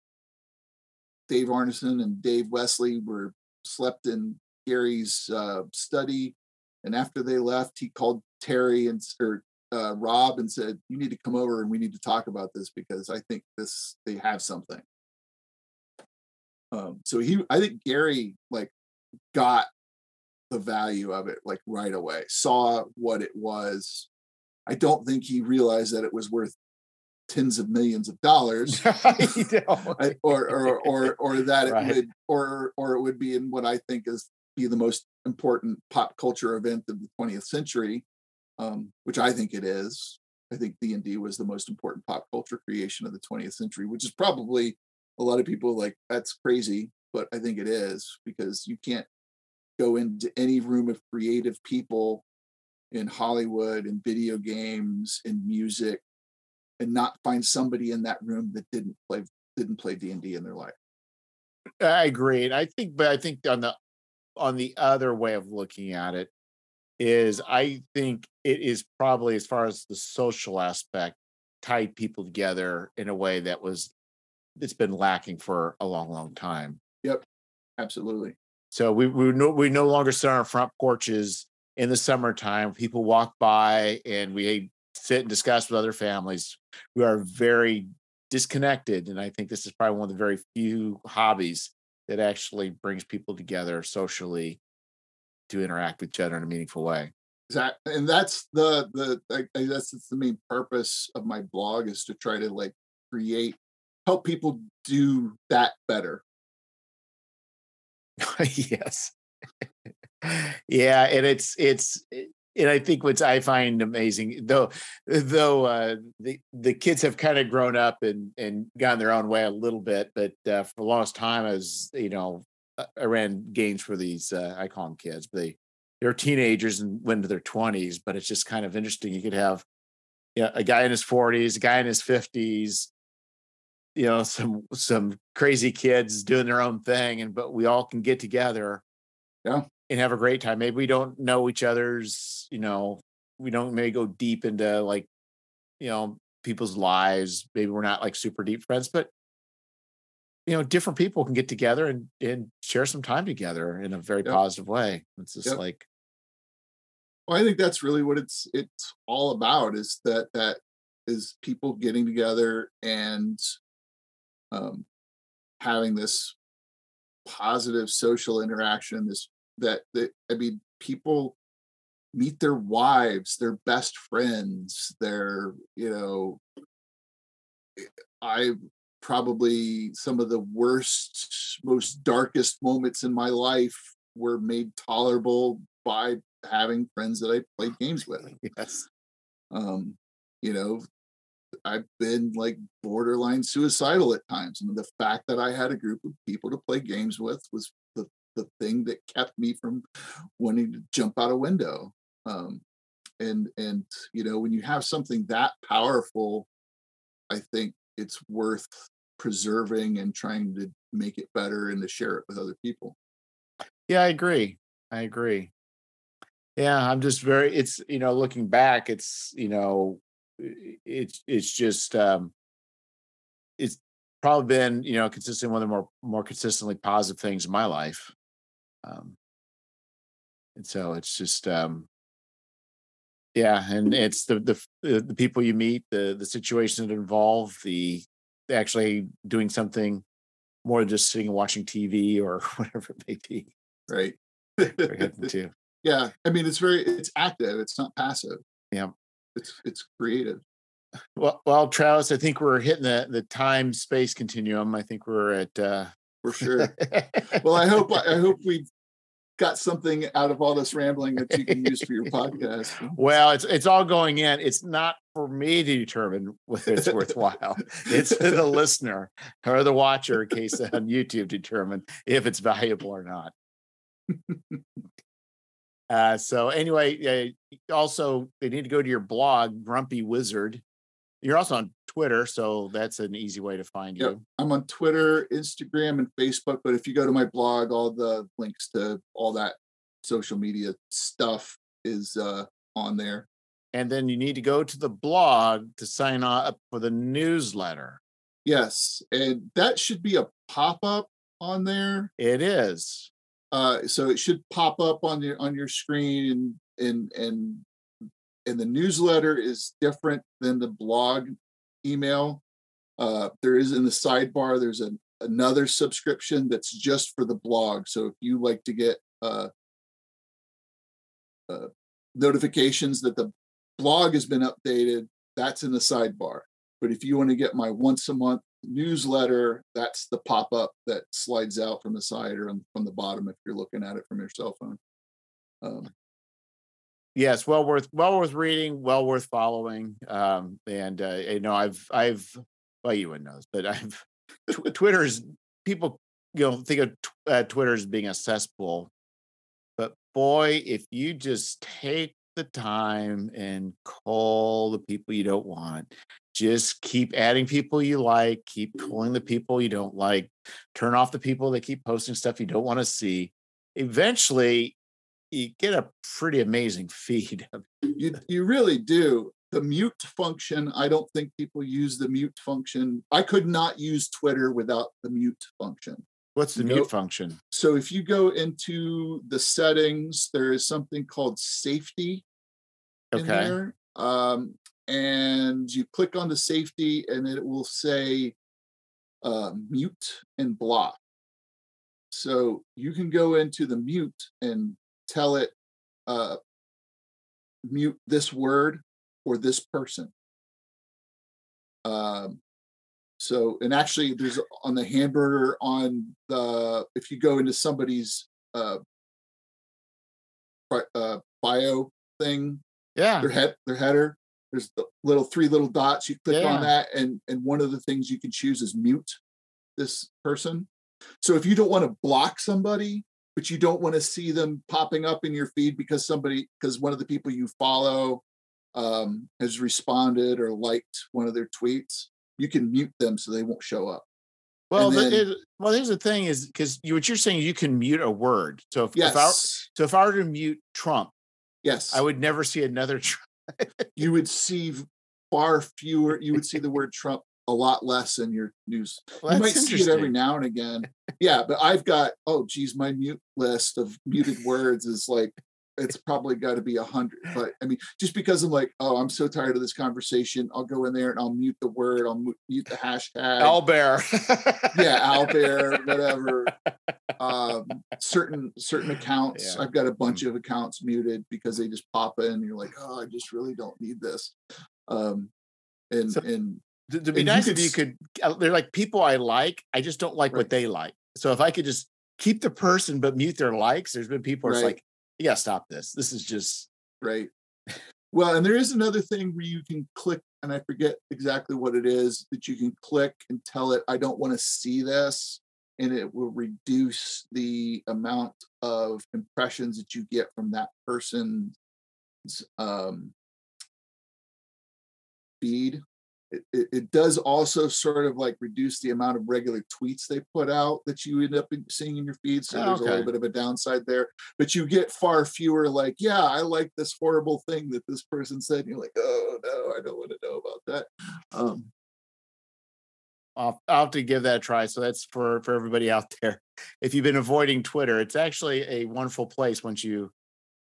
dave arneson and dave Wesely were slept in gary's uh, study and after they left he called terry and or uh, rob and said you need to come over and we need to talk about this because i think this they have something. Um, so he i think gary like got the value of it like right away saw what it was i don't think he realized that it was worth tens of millions of dollars You know? I- or or or or that it Right. would or or it would be in what i think is be the most important pop culture event of the 20th century um which i think it is I think D and D was the most important pop culture creation of the 20th century, which is probably a lot of people like that's crazy, but I think it is because you can't go into any room of creative people in Hollywood and video games and music and not find somebody in that room that didn't play didn't play D&D in their life. I agree. And I think but I think on the on the other way of looking at it is I think it is probably as far as the social aspect tied people together in a way that was it's been lacking for a long long time. Yep. Absolutely. So we we no we no longer sit on our front porches in the summertime. People walk by and we sit and discuss with other families. We are very disconnected, and I think this is probably one of the very few hobbies that actually brings people together socially to interact with each other in a meaningful way. Exactly, and that's the the I, I that's the main purpose of my blog is to try to like create help people do that better. yes. Yeah, and it's it's and I think what I find amazing, though, though uh, the the kids have kind of grown up and and gone their own way a little bit, but uh, for the longest time, as you know, I ran games for these. Uh, I call them kids, but they they're teenagers and went into their twenties. But it's just kind of interesting. You could have, you know, a guy in his forties, a guy in his fifties, you know, some some crazy kids doing their own thing, and but we all can get together. Yeah and have a great time. Maybe we don't know each other's, you know, we don't maybe go deep into like, you know, people's lives. Maybe we're not like super deep friends, but you know, different people can get together and and share some time together in a very yep. positive way. It's just yep. like well, I think that's really what it's it's all about is that that is people getting together and um having this positive social interaction, this that that I mean people meet their wives, their best friends, their you know eh, I probably some of the worst most darkest moments in my life were made tolerable by having friends that I played games with. Yes. Um, you know, I've been like borderline suicidal at times. And the fact that I had a group of people to play games with was the thing that kept me from wanting to jump out a window. Um, and and you know when you have something that powerful, I think it's worth preserving and trying to make it better and to share it with other people. Yeah, I agree. I agree. Yeah, I'm just very it's you know looking back it's you know it's it's just um it's probably been you know consistent one of the more more consistently positive things in my life um, and so it's just, um, yeah, and it's the, the the people you meet, the the situations that involve the actually doing something more than just sitting and watching TV or whatever it may be. Right. yeah, I mean it's very it's active. It's not passive. Yeah, it's it's creative. Well, well, Travis, I think we're hitting the the time space continuum. I think we're at uh, for sure. well, I hope I hope we've got something out of all this rambling that you can use for your podcast. Well, it's it's all going in. It's not for me to determine whether it's worthwhile. it's for the listener or the watcher, in case on YouTube determine if it's valuable or not. uh, so anyway, uh, also they need to go to your blog, Grumpy Wizard. You're also on Twitter, so that's an easy way to find yep. you. I'm on Twitter, Instagram, and Facebook. But if you go to my blog, all the links to all that social media stuff is uh, on there. And then you need to go to the blog to sign up for the newsletter. Yes, and that should be a pop up on there. It is. Uh, so it should pop up on your on your screen and and and the newsletter is different than the blog email. Uh, there is in the sidebar, there's an, another subscription that's just for the blog. So if you like to get uh, uh, notifications that the blog has been updated, that's in the sidebar. But if you want to get my once a month newsletter, that's the pop up that slides out from the side or on, from the bottom if you're looking at it from your cell phone. Um, yes, well worth well worth reading, well worth following. Um, and uh, you know, I've I've well, you wouldn't know, but I've Twitter's people you know think of uh, Twitter as being a cesspool, but boy, if you just take the time and call the people you don't want, just keep adding people you like, keep pulling the people you don't like, turn off the people that keep posting stuff you don't want to see. Eventually, you get a pretty amazing feed. You you really do. The mute function, I don't think people use the mute function. I could not use Twitter without the mute function. What's the mute function? So if you go into the settings, there is something called safety in there. Um, and you click on the safety and it will say uh, mute and block. So you can go into the mute and tell it uh, mute this word or this person. Um, so, and actually, there's on the hamburger on the if you go into somebody's uh, uh bio thing, Yeah. their head their header, there's the little three little dots. You click Yeah. on that, and and one of the things you can choose is mute this person. So if you don't want to block somebody, but you don't want to see them popping up in your feed because somebody because one of the people you follow um, has responded or liked one of their tweets, you can mute them so they won't show up. Well, then- it, well, here's the thing: is because you what you're saying, you can mute a word. So if, if I Yes, so if I were to mute Trump, yes, I would never see another. Trump. you would see far fewer. You would see the word Trump a lot less in your news. Well, you might see it every now and again. yeah, but I've got oh geez, my mute list of muted words is like it's probably got to be a hundred. But I mean, just because I'm like, oh, I'm so tired of this conversation, I'll go in there and I'll mute the word, I'll mute the hashtag. Albert. yeah, Albert, whatever. Um, certain certain accounts, Yeah. I've got a bunch of accounts muted because they just pop in. And you're like, oh, I just really don't need this. Um, and So- and to, to be And you nice could if you could uh, they're like people i like i just don't like Right. what they like so if i could just keep the person but mute their likes there's been people Right. like you gotta stop this this is just right. Well, and there is another thing where you can click, and I forget exactly what it is that you can click and tell it, I don't want to see this. And it will reduce the amount of impressions that you get from that person's um, feed. It, it, does also sort of like reduce the amount of regular tweets they put out that you end up seeing in your feed. So Oh, there's a little bit of a downside there, but you get far fewer like, yeah, I like this horrible thing that this person said. And you're like, oh no, I don't want to know about that. Um, I'll, I'll have to give that a try so that's for for everybody out there if you've been avoiding twitter it's actually a wonderful place once you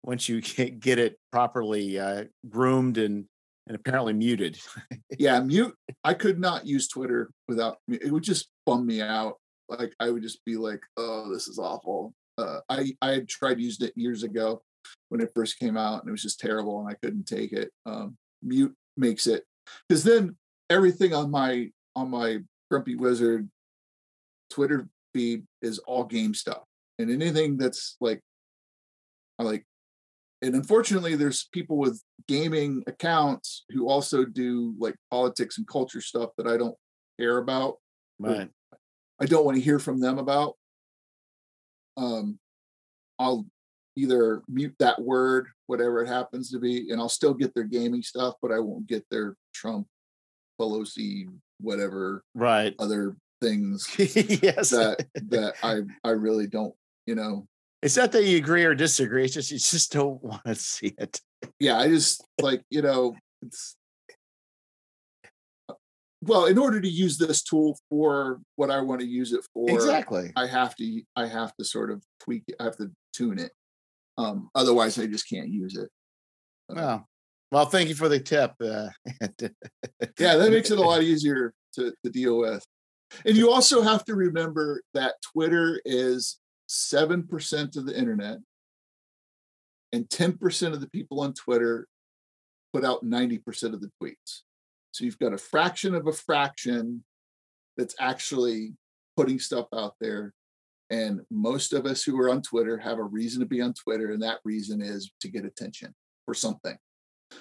once you get, get it properly uh, groomed and and apparently muted yeah, mute. I could not use Twitter without it would just bum me out. Like I would just be like, oh, this is awful. Uh, I I had tried using it years ago when it first came out, and it was just terrible, and I couldn't take it. Um, mute makes it because then everything on my on my Grumpy Wizard Twitter feed is all game stuff, and anything that's like, I like and unfortunately there's people with gaming accounts who also do like politics and culture stuff that i don't care about right. I don't want to hear from them about. Um i'll either mute that word whatever it happens to be and i'll still get their gaming stuff but i won't get their trump pelosi whatever right. other things yes. that that i i really don't you know it's not that you agree or disagree it's just you just don't want to see it yeah, I just like, you know, it's well, in order to use this tool for what I want to use it for, exactly I have to I have to sort of tweak it, I have to tune it. Um, otherwise I just can't use it. well well thank you for the tip uh, Yeah, that makes it a lot easier to, to deal with. And you also have to remember that Twitter is 7% of the internet, and 10% of the people on Twitter put out 90% of the tweets. So you've got a fraction of a fraction that's actually putting stuff out there. And most of us who are on Twitter have a reason to be on Twitter, and that reason is to get attention. for something.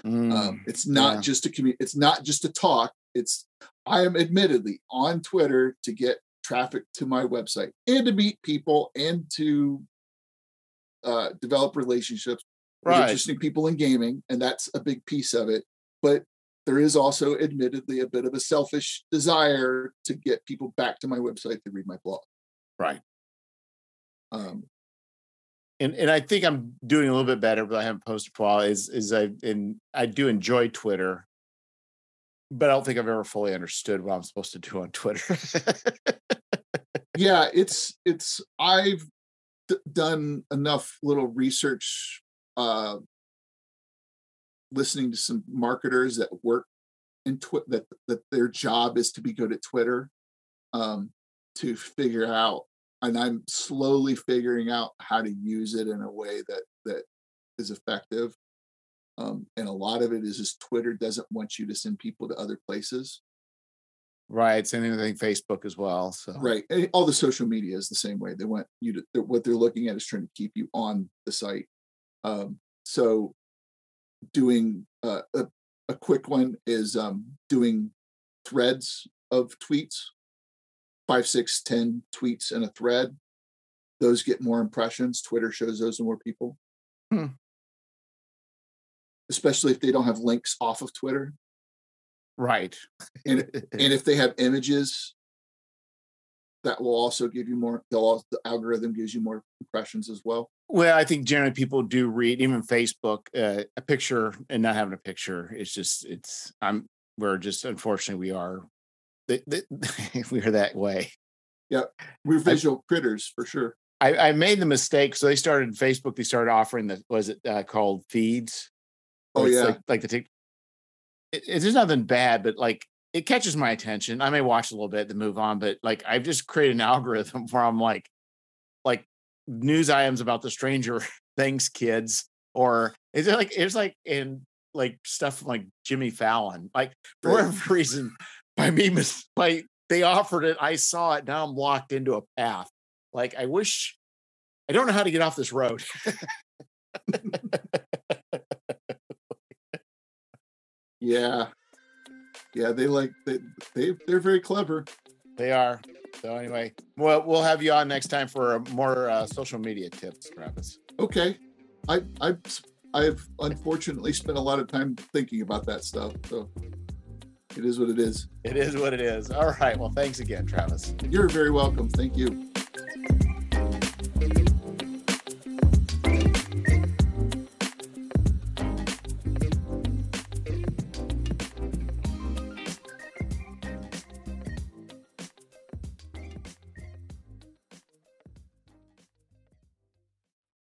Mm, Um, it's not yeah. just a commu- It's not just a talk. It's I am admittedly on Twitter to get traffic to my website and to meet people and to uh, develop relationships with right. interesting people in gaming, and that's a big piece of it. But there is also, admittedly, a bit of a selfish desire to get people back to my website to read my blog. Right. Um, and and I think I'm doing a little bit better, but I haven't posted for a while. Is is I and I do enjoy Twitter, but I don't think I've ever fully understood what I'm supposed to do on Twitter. yeah, it's it's I've d- done enough little research, uh, listening to some marketers that work in Twitter that that their job is to be good at Twitter, um, to figure out, and I'm slowly figuring out how to use it in a way that that is effective. Um, and a lot of it is just Twitter doesn't want you to send people to other places. Right. Same thing with Facebook as well. So Right. All the social media is the same way. They want you to, they're- what they're looking at is trying to keep you on the site. Um, so doing uh, a, a quick one is um, doing threads of tweets, five, six, ten tweets in a thread. Those get more impressions. Twitter shows those to more people. Hmm. Especially if they don't have links off of Twitter. Right. And and if they have images that will also give you more the algorithm gives you more impressions as well Well, I think generally people do read even Facebook. Uh, a picture and not having a picture, it's just it's I'm we're just unfortunately we are we are that way. Yeah, we're visual critters for sure I, I made the mistake. So they started Facebook. They started offering the was it uh, called feeds? Oh, yeah. like, like the tick. It, it- there's nothing bad, but like it catches my attention. I may watch a little bit, to move on. But like I've just created an algorithm where I'm like, like news items about the Stranger Things kids, or is it like it's like in like stuff like Jimmy Fallon. Like for whatever reason, by me mis- by they offered it, I saw it. Now I'm locked into a path. Like I wish I don't know how to get off this road. Yeah yeah they like they, they they're very clever They are. So anyway, well, we'll have you on next time for uh, more uh, social media tips, Travis. okay i i i've unfortunately spent a lot of time thinking about that stuff so it is what it is It is what it is. All right. Well, thanks again, Travis. you're very welcome thank you